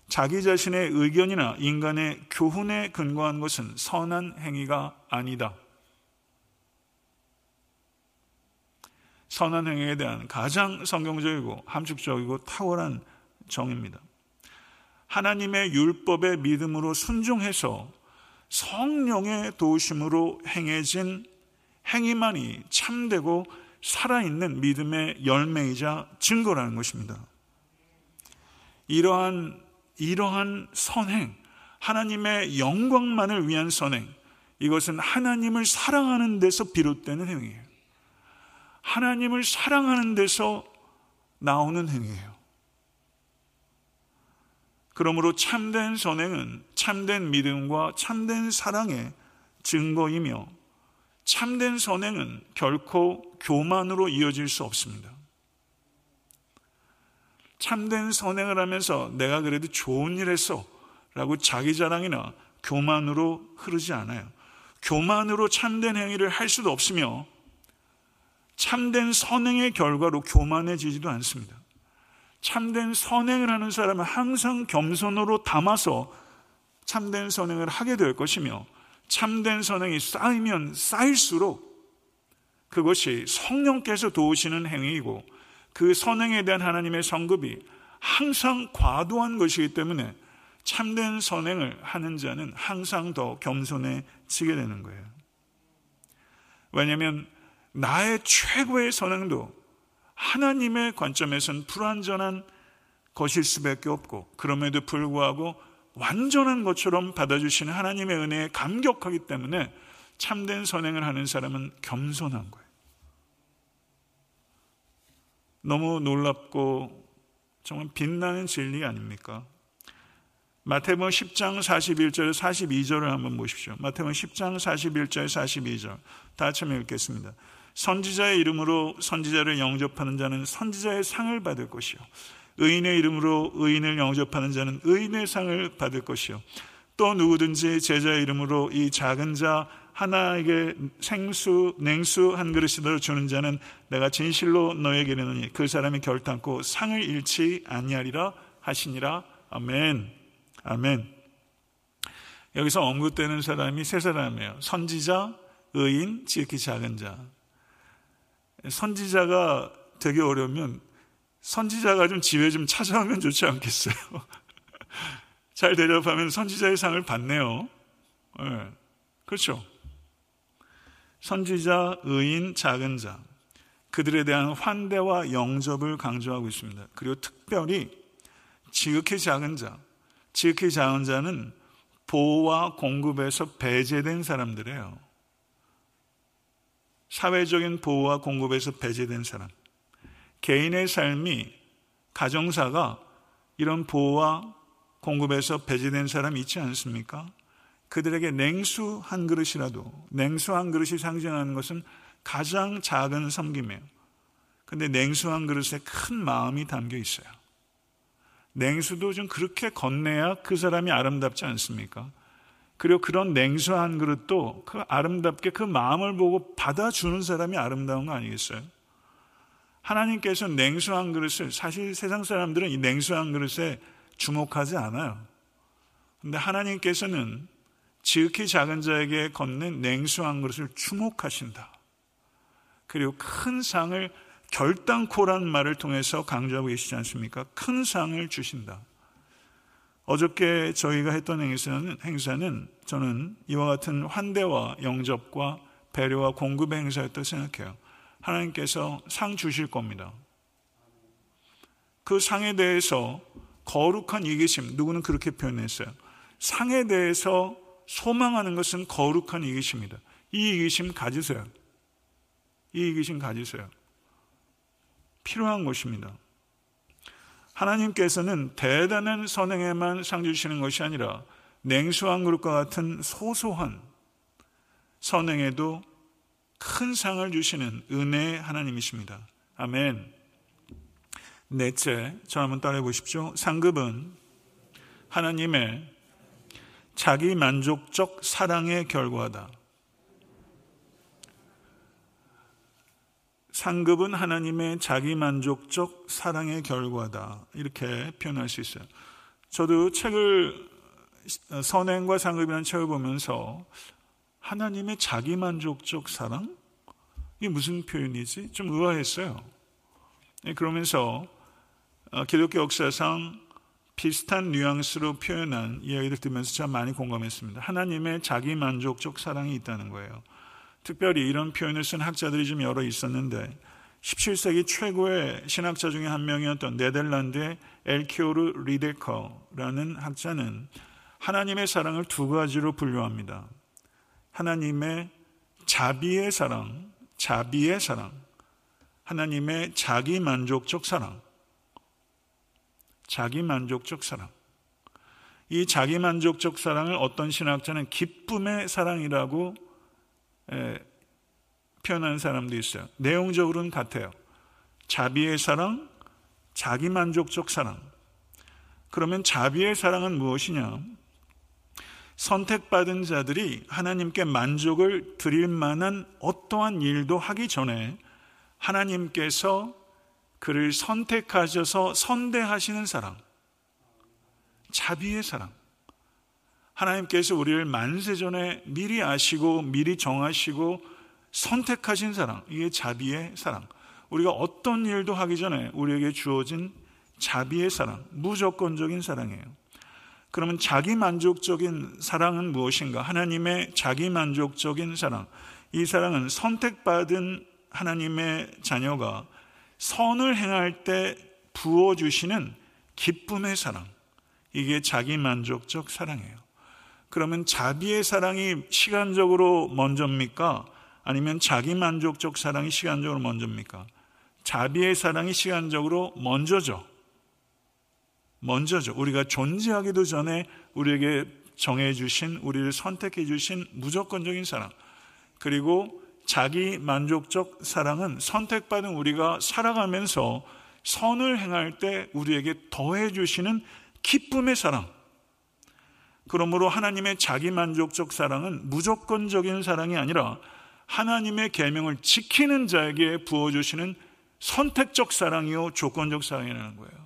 Speaker 1: 자기 자신의 의견이나 인간의 교훈에 근거한 것은 선한 행위가 아니다. 선한 행위에 대한 가장 성경적이고 함축적이고 탁월한 정입니다. 하나님의 율법의 믿음으로 순종해서 성령의 도우심으로 행해진 행위만이 참되고 살아있는 믿음의 열매이자 증거라는 것입니다. 이러한, 이러한 선행, 하나님의 영광만을 위한 선행, 이것은 하나님을 사랑하는 데서 비롯되는 행위예요. 하나님을 사랑하는 데서 나오는 행위예요. 그러므로 참된 선행은 참된 믿음과 참된 사랑의 증거이며 참된 선행은 결코 교만으로 이어질 수 없습니다. 참된 선행을 하면서 내가 그래도 좋은 일 했어 라고 자기 자랑이나 교만으로 흐르지 않아요. 교만으로 참된 행위를 할 수도 없으며 참된 선행의 결과로 교만해지지도 않습니다. 참된 선행을 하는 사람은 항상 겸손으로 담아서 참된 선행을 하게 될 것이며 참된 선행이 쌓이면 쌓일수록 그것이 성령께서 도우시는 행위이고 그 선행에 대한 하나님의 성급이 항상 과도한 것이기 때문에 참된 선행을 하는 자는 항상 더 겸손해지게 되는 거예요. 왜냐하면 나의 최고의 선행도 하나님의 관점에선 불완전한 것일 수밖에 없고 그럼에도 불구하고 완전한 것처럼 받아주시는 하나님의 은혜에 감격하기 때문에 참된 선행을 하는 사람은 겸손한 거예요. 너무 놀랍고 정말 빛나는 진리 아닙니까? 마태복음 10장 41절 42절을 한번 보십시오. 마태복음 10장 41절 42절 다 같이 읽겠습니다. 선지자의 이름으로 선지자를 영접하는 자는 선지자의 상을 받을 것이요 의인의 이름으로 의인을 영접하는 자는 의인의 상을 받을 것이요. 또 누구든지 제자의 이름으로 이 작은 자 하나에게 생수, 냉수 한 그릇이더 주는 자는 내가 진실로 너에게 이르노니 그 사람이 결단코 상을 잃지 아니하리라 하시니라. 아멘. 아멘. 여기서 언급되는 사람이 세 사람이에요. 선지자, 의인, 지극히 작은 자. 선지자가 되게 어려우면 선지자가 좀 집에 좀 찾아오면 좋지 않겠어요? 잘 대접하면 선지자의 상을 받네요. 네. 그렇죠. 선지자, 의인, 작은 자. 그들에 대한 환대와 영접을 강조하고 있습니다. 그리고 특별히 지극히 작은 자. 지극히 작은 자는 보호와 공급에서 배제된 사람들이에요. 사회적인 보호와 공급에서 배제된 사람. 개인의 삶이 가정사가 이런 보호와 공급에서 배제된 사람이 있지 않습니까? 그들에게 냉수 한 그릇이라도 냉수 한 그릇이 상징하는 것은 가장 작은 섬김이에요. 근데 냉수 한 그릇에 큰 마음이 담겨 있어요. 냉수도 좀 그렇게 건네야 그 사람이 아름답지 않습니까? 그리고 그런 냉수 한 그릇도 그 아름답게 그 마음을 보고 받아주는 사람이 아름다운 거 아니겠어요? 하나님께서 냉수한 그릇을 사실 세상 사람들은 이 냉수한 그릇에 주목하지 않아요. 근데 하나님께서는 지극히 작은 자에게 건넨 냉수한 그릇을 주목하신다. 그리고 큰 상을 결단코란 말을 통해서 강조하고 계시지 않습니까? 큰 상을 주신다. 어저께 저희가 했던 행사는, 행사는 저는 이와 같은 환대와 영접과 배려와 공급의 행사였다고 생각해요. 하나님께서 상 주실 겁니다. 그 상에 대해서 거룩한 이기심, 누구는 그렇게 표현했어요. 상에 대해서 소망하는 것은 거룩한 이기심이다. 이 이기심 가지세요. 이 이기심 가지세요. 필요한 것입니다. 하나님께서는 대단한 선행에만 상 주시는 것이 아니라 냉수한 그릇과 같은 소소한 선행에도 큰 상을 주시는 은혜의 하나님이십니다. 아멘. 넷째, 저 한번 따라해 보십시오. 상급은 하나님의 자기 만족적 사랑의 결과다. 상급은 하나님의 자기 만족적 사랑의 결과다. 이렇게 표현할 수 있어요. 저도 책을, 선행과 상급이라는 책을 보면서 하나님의 자기 만족적 사랑? 이게 무슨 표현이지? 좀 의아했어요. 네, 그러면서 어, 기독교 역사상 비슷한 뉘앙스로 표현한 이야기를 들으면서 참 많이 공감했습니다. 하나님의 자기 만족적 사랑이 있다는 거예요. 특별히 이런 표현을 쓴 학자들이 좀 여러 있었는데 17세기 최고의 신학자 중에 한 명이었던 네덜란드의 엘키오르 리데커라는 학자는 하나님의 사랑을 두 가지로 분류합니다. 하나님의 자비의 사랑, 자비의 사랑, 하나님의 자기 만족적 사랑, 자기 만족적 사랑. 이 자기 만족적 사랑을 어떤 신학자는 기쁨의 사랑이라고 표현하는 사람도 있어요. 내용적으로는 같아요. 자비의 사랑, 자기 만족적 사랑. 그러면 자비의 사랑은 무엇이냐? 선택받은 자들이 하나님께 만족을 드릴 만한 어떠한 일도 하기 전에 하나님께서 그를 선택하셔서 선대하시는 사랑. 자비의 사랑. 하나님께서 우리를 만세전에 미리 아시고 미리 정하시고 선택하신 사랑. 이게 자비의 사랑. 우리가 어떤 일도 하기 전에 우리에게 주어진 자비의 사랑, 무조건적인 사랑이에요. 그러면 자기 만족적인 사랑은 무엇인가? 하나님의 자기 만족적인 사랑. 이 사랑은 선택받은 하나님의 자녀가 선을 행할 때 부어주시는 기쁨의 사랑. 이게 자기 만족적 사랑이에요. 그러면 자비의 사랑이 시간적으로 먼저입니까? 아니면 자기 만족적 사랑이 시간적으로 먼저입니까? 자비의 사랑이 시간적으로 먼저죠. 먼저죠. 우리가 존재하기도 전에 우리에게 정해주신, 우리를 선택해주신 무조건적인 사랑. 그리고 자기 만족적 사랑은 선택받은 우리가 살아가면서 선을 행할 때 우리에게 더해주시는 기쁨의 사랑. 그러므로 하나님의 자기 만족적 사랑은 무조건적인 사랑이 아니라 하나님의 계명을 지키는 자에게 부어 주시는 선택적 사랑이요 조건적 사랑이라는 거예요.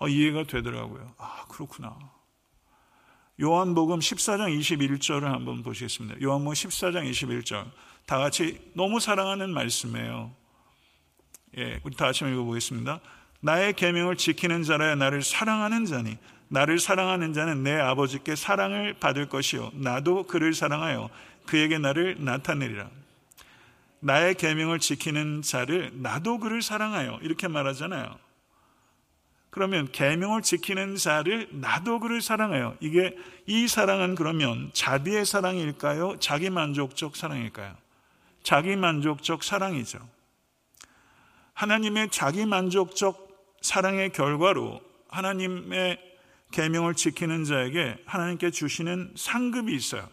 Speaker 1: 아, 이해가 되더라고요. 아, 그렇구나. 요한복음 14장 21절을 한번 보시겠습니다. 요한복음 14장 21절. 다 같이 너무 사랑하는 말씀이에요. 예, 우리 다 같이 읽어보겠습니다. 나의 계명을 지키는 자라야 나를 사랑하는 자니 나를 사랑하는 자는 내 아버지께 사랑을 받을 것이요 나도 그를 사랑하여 그에게 나를 나타내리라. 나의 계명을 지키는 자를 나도 그를 사랑하여 이렇게 말하잖아요. 그러면 계명을 지키는 자를 나도 그를 사랑해요. 이게 이 사랑은 그러면 자비의 사랑일까요? 자기 만족적 사랑일까요? 자기 만족적 사랑이죠. 하나님의 자기 만족적 사랑의 결과로 하나님의 계명을 지키는 자에게 하나님께 주시는 상급이 있어요.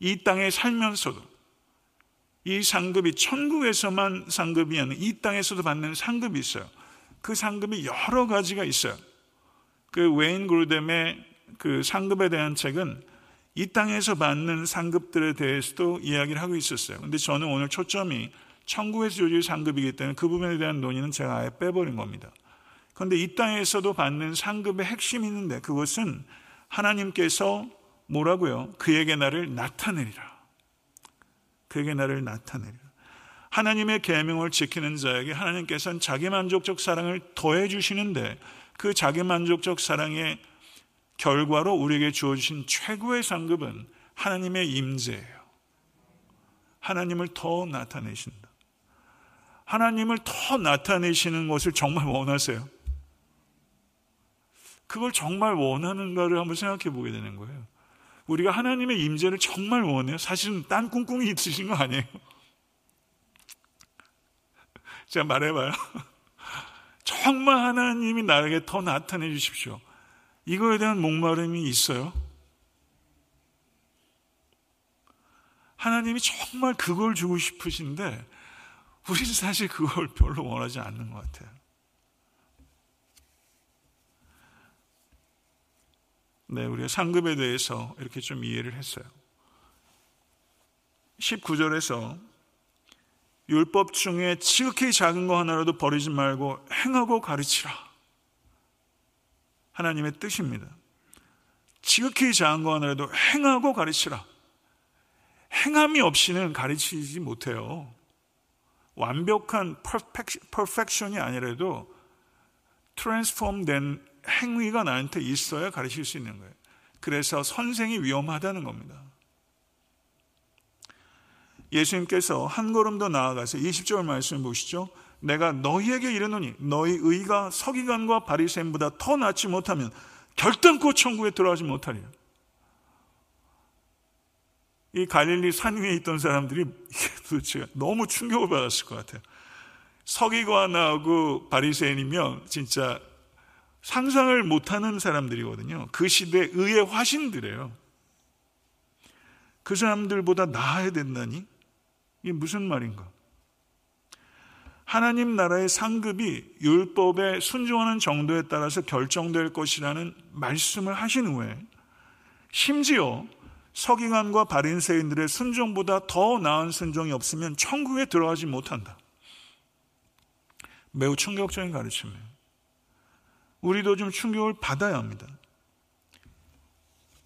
Speaker 1: 이 땅에 살면서도 이 상급이 천국에서만 상급이 아니라 이 땅에서도 받는 상급이 있어요. 그 상급이 여러 가지가 있어요. 그 웨인 그루뎀의 그 상급에 대한 책은 이 땅에서 받는 상급들에 대해서도 이야기를 하고 있었어요. 근데 저는 오늘 초점이 천국에서 주어질 상급이기 때문에 그 부분에 대한 논의는 제가 아예 빼버린 겁니다. 그런데 이 땅에서도 받는 상급의 핵심이 있는데 그것은 하나님께서 뭐라고요? 그에게 나를 나타내리라. 그에게 나를 나타내리라. 하나님의 계명을 지키는 자에게 하나님께서는 자기 만족적 사랑을 더해 주시는데 그 자기 만족적 사랑의 결과로 우리에게 주어 주신 최고의 상급은 하나님의 임재예요. 하나님을 더 나타내신다. 하나님을 더 나타내시는 것을 정말 원하세요. 그걸 정말 원하는가를 한번 생각해 보게 되는 거예요. 우리가 하나님의 임재를 정말 원해요. 사실은 딴 꿍꿍이 있으신 거 아니에요. 제가 말해봐요. 정말 하나님이 나에게 더 나타내 주십시오. 이거에 대한 목마름이 있어요. 하나님이 정말 그걸 주고 싶으신데, 우리는 사실 그걸 별로 원하지 않는 것 같아요. 네, 우리가 상급에 대해서 이렇게 좀 이해를 했어요. 19절에서 율법 중에 지극히 작은 거 하나라도 버리지 말고 행하고 가르치라. 하나님의 뜻입니다. 지극히 작은 거 하나라도 행하고 가르치라. 행함이 없이는 가르치지 못해요. 완벽한 퍼펙션이 아니라도 트랜스폼 된 행위가 나한테 있어야 가르칠 수 있는 거예요. 그래서 선생이 위험하다는 겁니다. 예수님께서 한 걸음 더 나아가서 20절 말씀 보시죠. 내가 너희에게 이르노니 너희 의가 서기관과 바리새인보다 더 낫지 못하면 결단코 천국에 들어가지 못하리라. 이 갈릴리 산 위에 있던 사람들이 도대체 너무 충격을 받았을 것 같아요. 서기관하고 바리새인이면 진짜 상상을 못하는 사람들이거든요. 그 시대 의의 화신들이에요. 그 사람들보다 나아야 된다니? 이게 무슨 말인가? 하나님 나라의 상급이 율법에 순종하는 정도에 따라서 결정될 것이라는 말씀을 하신 후에 심지어 서기관과 바린새인들의 순종보다 더 나은 순종이 없으면 천국에 들어가지 못한다. 매우 충격적인 가르침이에요. 우리도 좀 충격을 받아야 합니다.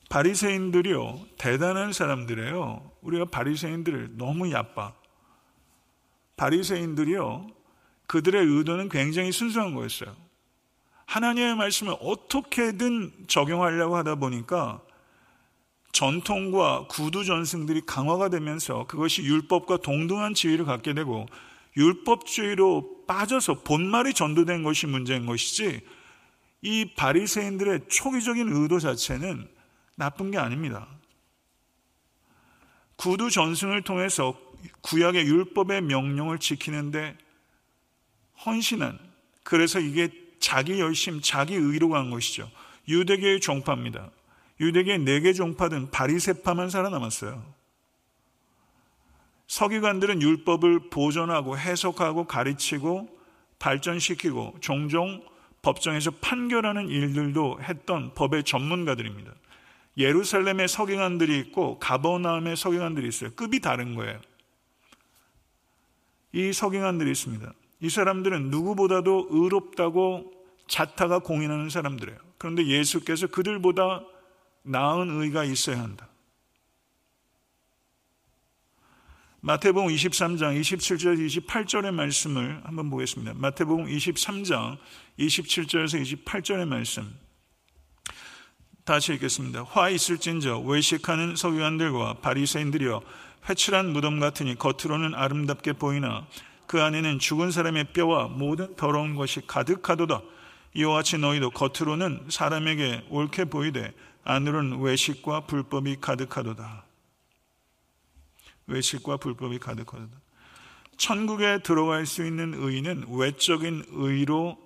Speaker 1: 바리새인들이요 대단한 사람들이에요. 우리가 바리새인들을 너무 야빠. 바리새인들이요 그들의 의도는 굉장히 순수한 거였어요. 하나님의 말씀을 어떻게든 적용하려고 하다 보니까 전통과 구두 전승들이 강화가 되면서 그것이 율법과 동등한 지위를 갖게 되고 율법주의로 빠져서 본말이 전도된 것이 문제인 것이지 이 바리새인들의 초기적인 의도 자체는 나쁜 게 아닙니다. 구두 전승을 통해서 구약의 율법의 명령을 지키는데 헌신한 그래서 이게 자기 열심, 자기 의로 간 것이죠. 유대계의 종파입니다. 유대계 네 개 종파든 바리세파만 살아남았어요. 서기관들은 율법을 보존하고 해석하고 가르치고 발전시키고 종종 법정에서 판결하는 일들도 했던 법의 전문가들입니다. 예루살렘에 서기관들이 있고 가버나움에 서기관들이 있어요. 급이 다른 거예요. 이 서기관들이 있습니다. 이 사람들은 누구보다도 의롭다고 자타가 공인하는 사람들이에요. 그런데 예수께서 그들보다 나은 의가 있어야 한다. 마태복음 23장 27절 28절의 말씀을 한번 보겠습니다. 마태복음 23장 27절에서 28절의 말씀. 다시 읽겠습니다. 화 있을진저 외식하는 서기관들과 바리새인들이여 회칠한 무덤 같으니 겉으로는 아름답게 보이나 그 안에는 죽은 사람의 뼈와 모든 더러운 것이 가득하도다. 이와 같이 너희도 겉으로는 사람에게 옳게 보이되 안으로는 외식과 불법이 가득하도다. 외식과 불법이 가득하도다. 천국에 들어갈 수 있는 의는 외적인 의로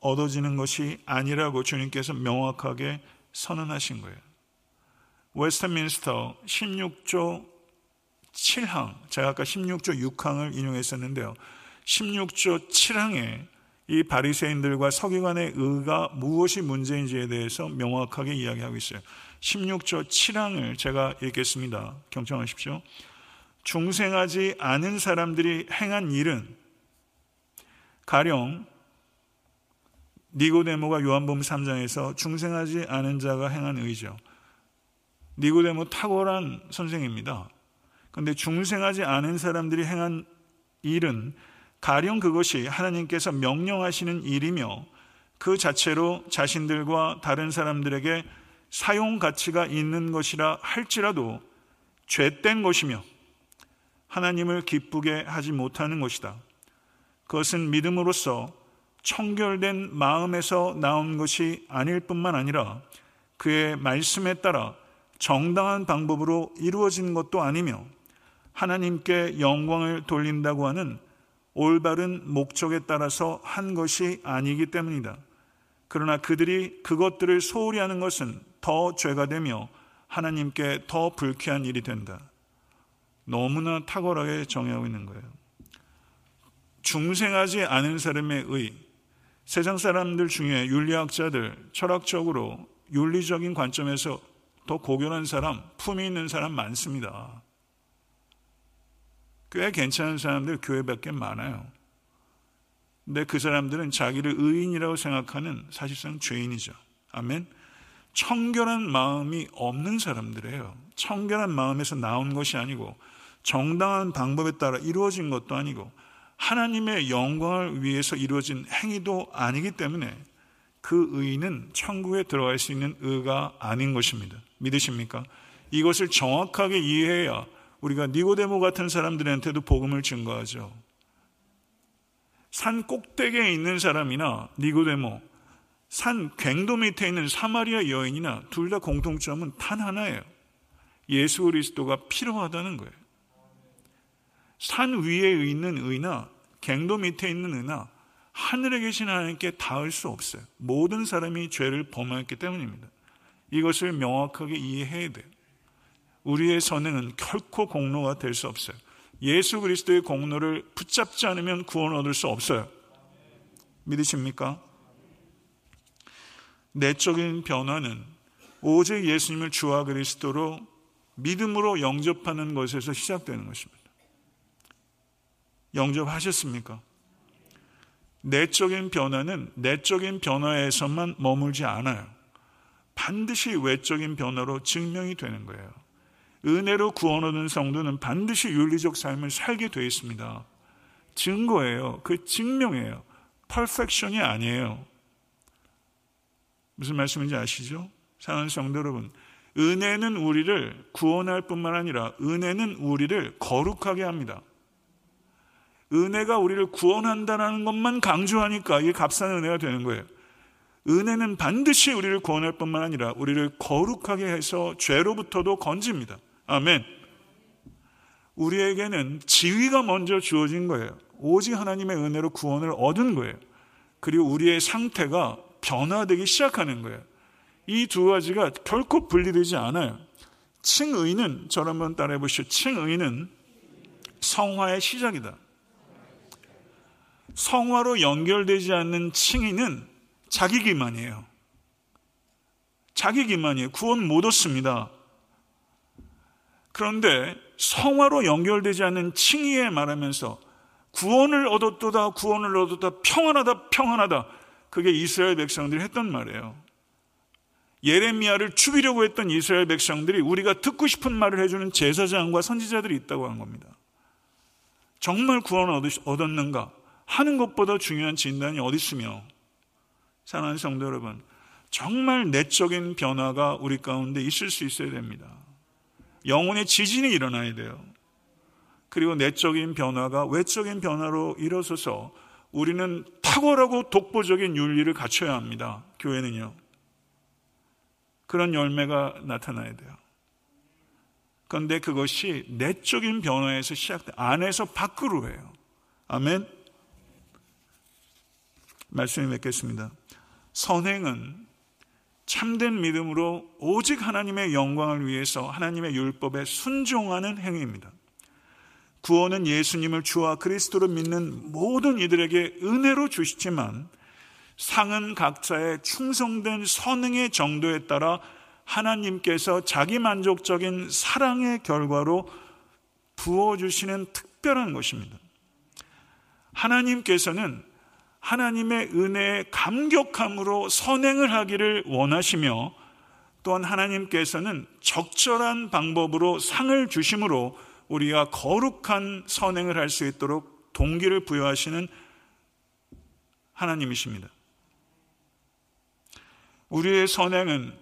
Speaker 1: 얻어지는 것이 아니라고 주님께서 명확하게 선언하신 거예요. 웨스트민스터 16조 7항, 제가 아까 16조 6항을 인용했었는데요. 16조 7항에 이 바리새인들과 서기관의 의가 무엇이 문제인지에 대해서 명확하게 이야기하고 있어요. 16조 7항을 제가 읽겠습니다. 경청하십시오. 중생하지 않은 사람들이 행한 일은 가령 니고데모가 요한복음 3장에서 중생하지 않은 자가 행한 의죠. 니고데모 탁월한 선생입니다. 그런데 중생하지 않은 사람들이 행한 일은 가령 그것이 하나님께서 명령하시는 일이며 그 자체로 자신들과 다른 사람들에게 사용 가치가 있는 것이라 할지라도 죄된 것이며 하나님을 기쁘게 하지 못하는 것이다. 그것은 믿음으로써 청결된 마음에서 나온 것이 아닐 뿐만 아니라 그의 말씀에 따라 정당한 방법으로 이루어진 것도 아니며 하나님께 영광을 돌린다고 하는 올바른 목적에 따라서 한 것이 아니기 때문이다. 그러나 그들이 그것들을 소홀히 하는 것은 더 죄가 되며 하나님께 더 불쾌한 일이 된다. 너무나 탁월하게 정의하고 있는 거예요. 중생하지 않은 사람의 의, 세상 사람들 중에 윤리학자들, 철학적으로 윤리적인 관점에서 더 고결한 사람, 품이 있는 사람 많습니다. 꽤 괜찮은 사람들 교회 밖에 많아요. 근데 그 사람들은 자기를 의인이라고 생각하는 사실상 죄인이죠. 아멘. 청결한 마음이 없는 사람들이에요. 청결한 마음에서 나온 것이 아니고 정당한 방법에 따라 이루어진 것도 아니고 하나님의 영광을 위해서 이루어진 행위도 아니기 때문에 그 의인은 천국에 들어갈 수 있는 의가 아닌 것입니다. 믿으십니까? 이것을 정확하게 이해해야 우리가 니고데모 같은 사람들한테도 복음을 증거하죠. 산 꼭대기에 있는 사람이나 니고데모, 산 갱도 밑에 있는 사마리아 여인이나 둘 다 공통점은 단 하나예요. 예수 그리스도가 필요하다는 거예요. 산 위에 있는 의나 갱도 밑에 있는 의나 하늘에 계신 하나님께 닿을 수 없어요. 모든 사람이 죄를 범하였기 때문입니다. 이것을 명확하게 이해해야 돼요. 우리의 선행은 결코 공로가 될 수 없어요. 예수 그리스도의 공로를 붙잡지 않으면 구원 얻을 수 없어요. 믿으십니까? 내적인 변화는 오직 예수님을 주와 그리스도로 믿음으로 영접하는 것에서 시작되는 것입니다. 영접하셨습니까? 내적인 변화는 내적인 변화에서만 머물지 않아요. 반드시 외적인 변화로 증명이 되는 거예요. 은혜로 구원 얻은 성도는 반드시 윤리적 삶을 살게 되어 있습니다. 증거예요. 그 증명이에요. 퍼펙션이 아니에요. 무슨 말씀인지 아시죠? 사랑하는 성도 여러분, 은혜는 우리를 구원할 뿐만 아니라 은혜는 우리를 거룩하게 합니다. 은혜가 우리를 구원한다는 것만 강조하니까 이게 값싼 은혜가 되는 거예요. 은혜는 반드시 우리를 구원할 뿐만 아니라 우리를 거룩하게 해서 죄로부터도 건집니다. 아멘. 우리에게는 지위가 먼저 주어진 거예요. 오직 하나님의 은혜로 구원을 얻은 거예요. 그리고 우리의 상태가 변화되기 시작하는 거예요. 이 두 가지가 결코 분리되지 않아요. 칭의는 저를 한번 따라해 보시죠. 칭의는 성화의 시작이다. 성화로 연결되지 않는 칭의는 자기 기만이에요. 자기 기만이에요. 구원 못 얻습니다. 그런데 성화로 연결되지 않는 칭의에 말하면서 구원을 얻었도다, 구원을 얻었다, 평안하다, 평안하다. 그게 이스라엘 백성들이 했던 말이에요. 예레미야를 죽이려고 했던 이스라엘 백성들이 우리가 듣고 싶은 말을 해주는 제사장과 선지자들이 있다고 한 겁니다. 정말 구원을 얻었는가? 하는 것보다 중요한 진단이 어디 있으며 사랑하는 성도 여러분 정말 내적인 변화가 우리 가운데 있을 수 있어야 됩니다. 영혼의 지진이 일어나야 돼요. 그리고 내적인 변화가 외적인 변화로 일어서서 우리는 탁월하고 독보적인 윤리를 갖춰야 합니다. 교회는요. 그런 열매가 나타나야 돼요. 그런데 그것이 내적인 변화에서 시작돼 안에서 밖으로 해요. 아멘. 말씀을 맺겠습니다. 선행은 참된 믿음으로 오직 하나님의 영광을 위해서 하나님의 율법에 순종하는 행위입니다. 구원은 예수님을 주와 그리스도로 믿는 모든 이들에게 은혜로 주시지만 상은 각자의 충성된 선행의 정도에 따라 하나님께서 자기 만족적인 사랑의 결과로 부어주시는 특별한 것입니다. 하나님께서는 하나님의 은혜에 감격함으로 선행을 하기를 원하시며 또한 하나님께서는 적절한 방법으로 상을 주심으로 우리가 거룩한 선행을 할 수 있도록 동기를 부여하시는 하나님이십니다. 우리의 선행은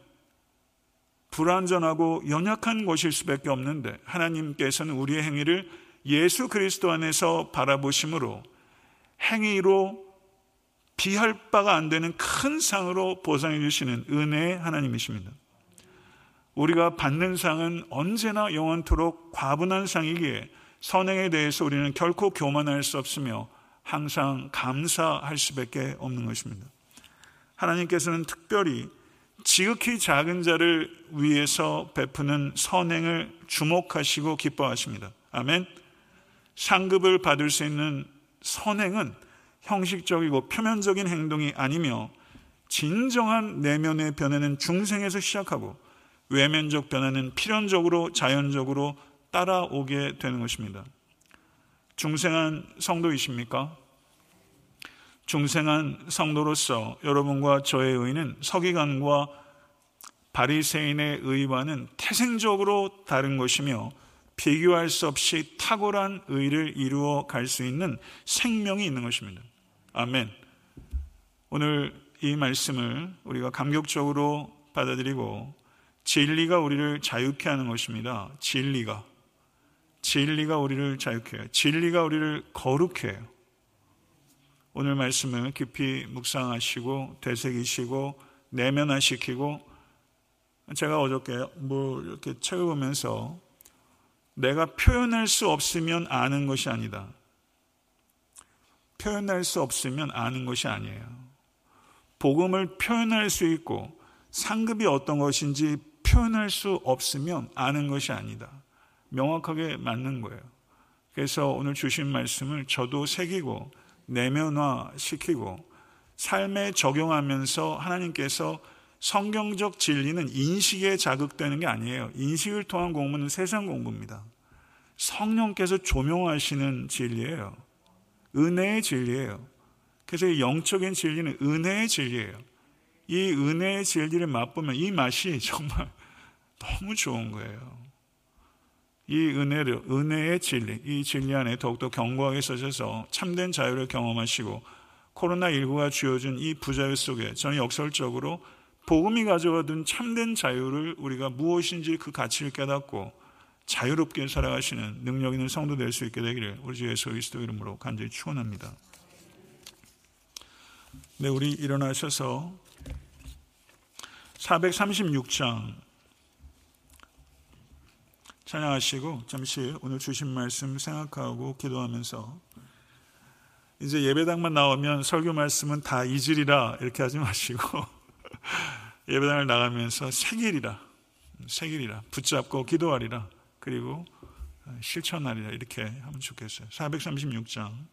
Speaker 1: 불완전하고 연약한 것일 수밖에 없는데 하나님께서는 우리의 행위를 예수 그리스도 안에서 바라보심으로 행위로 비할 바가 안 되는 큰 상으로 보상해 주시는 은혜의 하나님이십니다. 우리가 받는 상은 언제나 영원토록 과분한 상이기에 선행에 대해서 우리는 결코 교만할 수 없으며 항상 감사할 수밖에 없는 것입니다. 하나님께서는 특별히 지극히 작은 자를 위해서 베푸는 선행을 주목하시고 기뻐하십니다. 아멘. 상급을 받을 수 있는 선행은 형식적이고 표면적인 행동이 아니며 진정한 내면의 변화는 중생에서 시작하고 외면적 변화는 필연적으로 자연적으로 따라오게 되는 것입니다. 중생한 성도이십니까? 중생한 성도로서 여러분과 저의 의는 서기관과 바리새인의 의와는 태생적으로 다른 것이며 비교할 수 없이 탁월한 의를 이루어 갈 수 있는 생명이 있는 것입니다. 아멘. 오늘 이 말씀을 우리가 감격적으로 받아들이고 진리가 우리를 자유케 하는 것입니다. 진리가. 진리가 우리를 자유케 해요. 진리가 우리를 거룩해 해요. 오늘 말씀을 깊이 묵상하시고 되새기시고 내면화시키고 제가 어저께 뭐 이렇게 책을 보면서 내가 표현할 수 없으면 아는 것이 아니다. 표현할 수 없으면 아는 것이 아니에요. 복음을 표현할 수 있고 상급이 어떤 것인지 표현할 수 없으면 아는 것이 아니다. 명확하게 맞는 거예요. 그래서 오늘 주신 말씀을 저도 새기고 내면화 시키고 삶에 적용하면서 하나님께서 성경적 진리는 인식에 자극되는 게 아니에요. 인식을 통한 공부는 세상 공부입니다. 성령께서 조명하시는 진리예요. 은혜의 진리예요. 그래서 영적인 진리는 은혜의 진리예요. 이 은혜의 진리를 맛보면 이 맛이 정말 너무 좋은 거예요. 이 은혜를, 은혜의 진리, 이 진리 안에 더욱더 견고하게 서셔서 참된 자유를 경험하시고 코로나19가 주어진 이 부자유 속에 저는 역설적으로 복음이 가져가둔 참된 자유를 우리가 무엇인지 그 가치를 깨닫고 자유롭게 살아가시는 능력 있는 성도 될 수 있게 되기를 우리 주 예수 그리스도 이름으로 간절히 축원합니다. 네, 우리 일어나셔서 436장 찬양하시고 잠시 오늘 주신 말씀 생각하고 기도하면서 이제 예배당만 나오면 설교 말씀은 다 이질이라 이렇게 하지 마시고 예배당을 나가면서 생일이라 생일이라 붙잡고 기도하리라 그리고 실천하리라 이렇게 하면 좋겠어요. 436장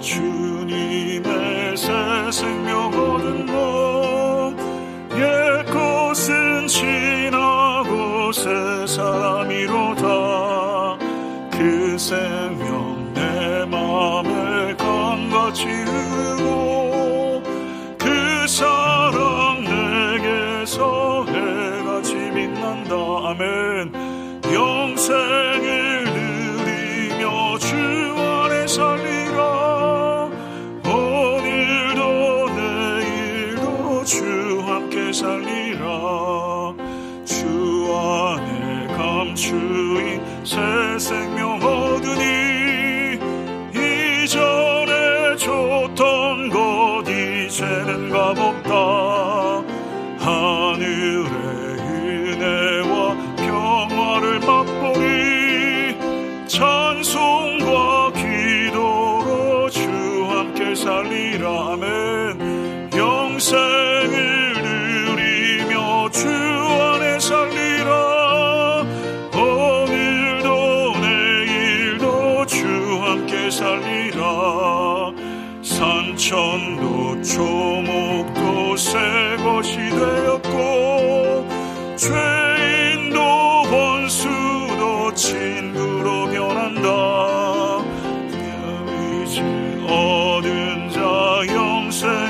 Speaker 1: 천도 영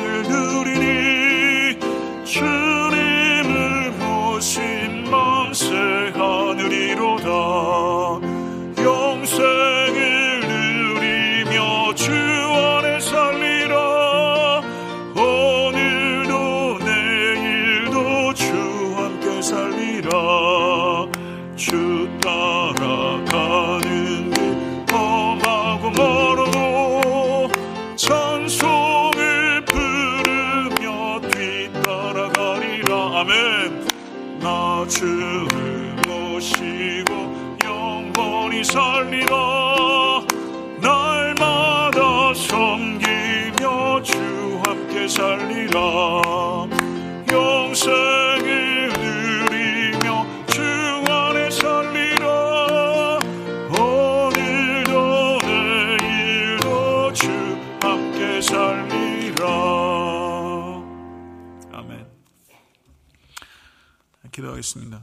Speaker 1: 기도하겠습니다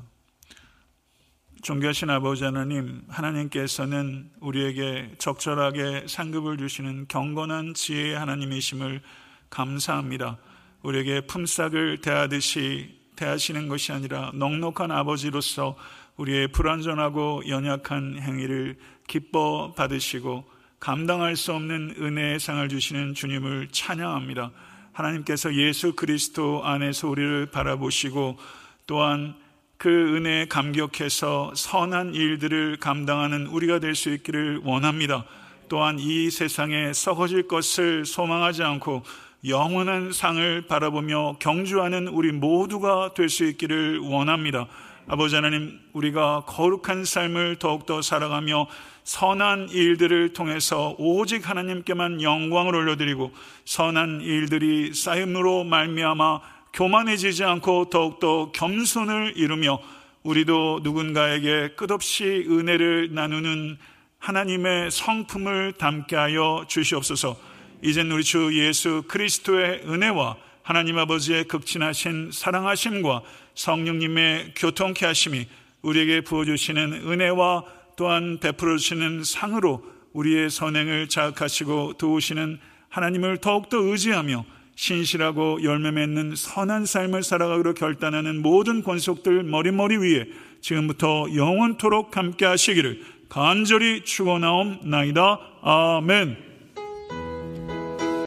Speaker 1: 존귀하신 아버지 하나님 하나님께서는 우리에게 적절하게 상급을 주시는 경건한 지혜의 하나님이심을 감사합니다 우리에게 품삯을 대하듯이 대하시는 것이 아니라 넉넉한 아버지로서 우리의 불완전하고 연약한 행위를 기뻐 받으시고 감당할 수 없는 은혜의 상을 주시는 주님을 찬양합니다. 하나님께서 예수 그리스도 안에서 우리를 바라보시고 또한 그 은혜에 감격해서 선한 일들을 감당하는 우리가 될 수 있기를 원합니다. 또한 이 세상에 썩어질 것을 소망하지 않고 영원한 상을 바라보며 경주하는 우리 모두가 될 수 있기를 원합니다. 아버지 하나님, 우리가 거룩한 삶을 더욱더 살아가며 선한 일들을 통해서 오직 하나님께만 영광을 올려드리고 선한 일들이 쌓임으로 말미암아 교만해지지 않고 더욱더 겸손을 이루며 우리도 누군가에게 끝없이 은혜를 나누는 하나님의 성품을 담게 하여 주시옵소서. 이젠 우리 주 예수 그리스도의 은혜와 하나님 아버지의 극진하신 사랑하심과 성령님의 교통케 하심이 우리에게 부어주시는 은혜와 또한 베풀어 주시는 상으로 우리의 선행을 자극하시고 도우시는 하나님을 더욱더 의지하며 신실하고 열매 맺는 선한 삶을 살아가기로 결단하는 모든 권속들 머리머리 위에 지금부터 영원토록 함께 하시기를 간절히 축원하옵나이다. 아멘.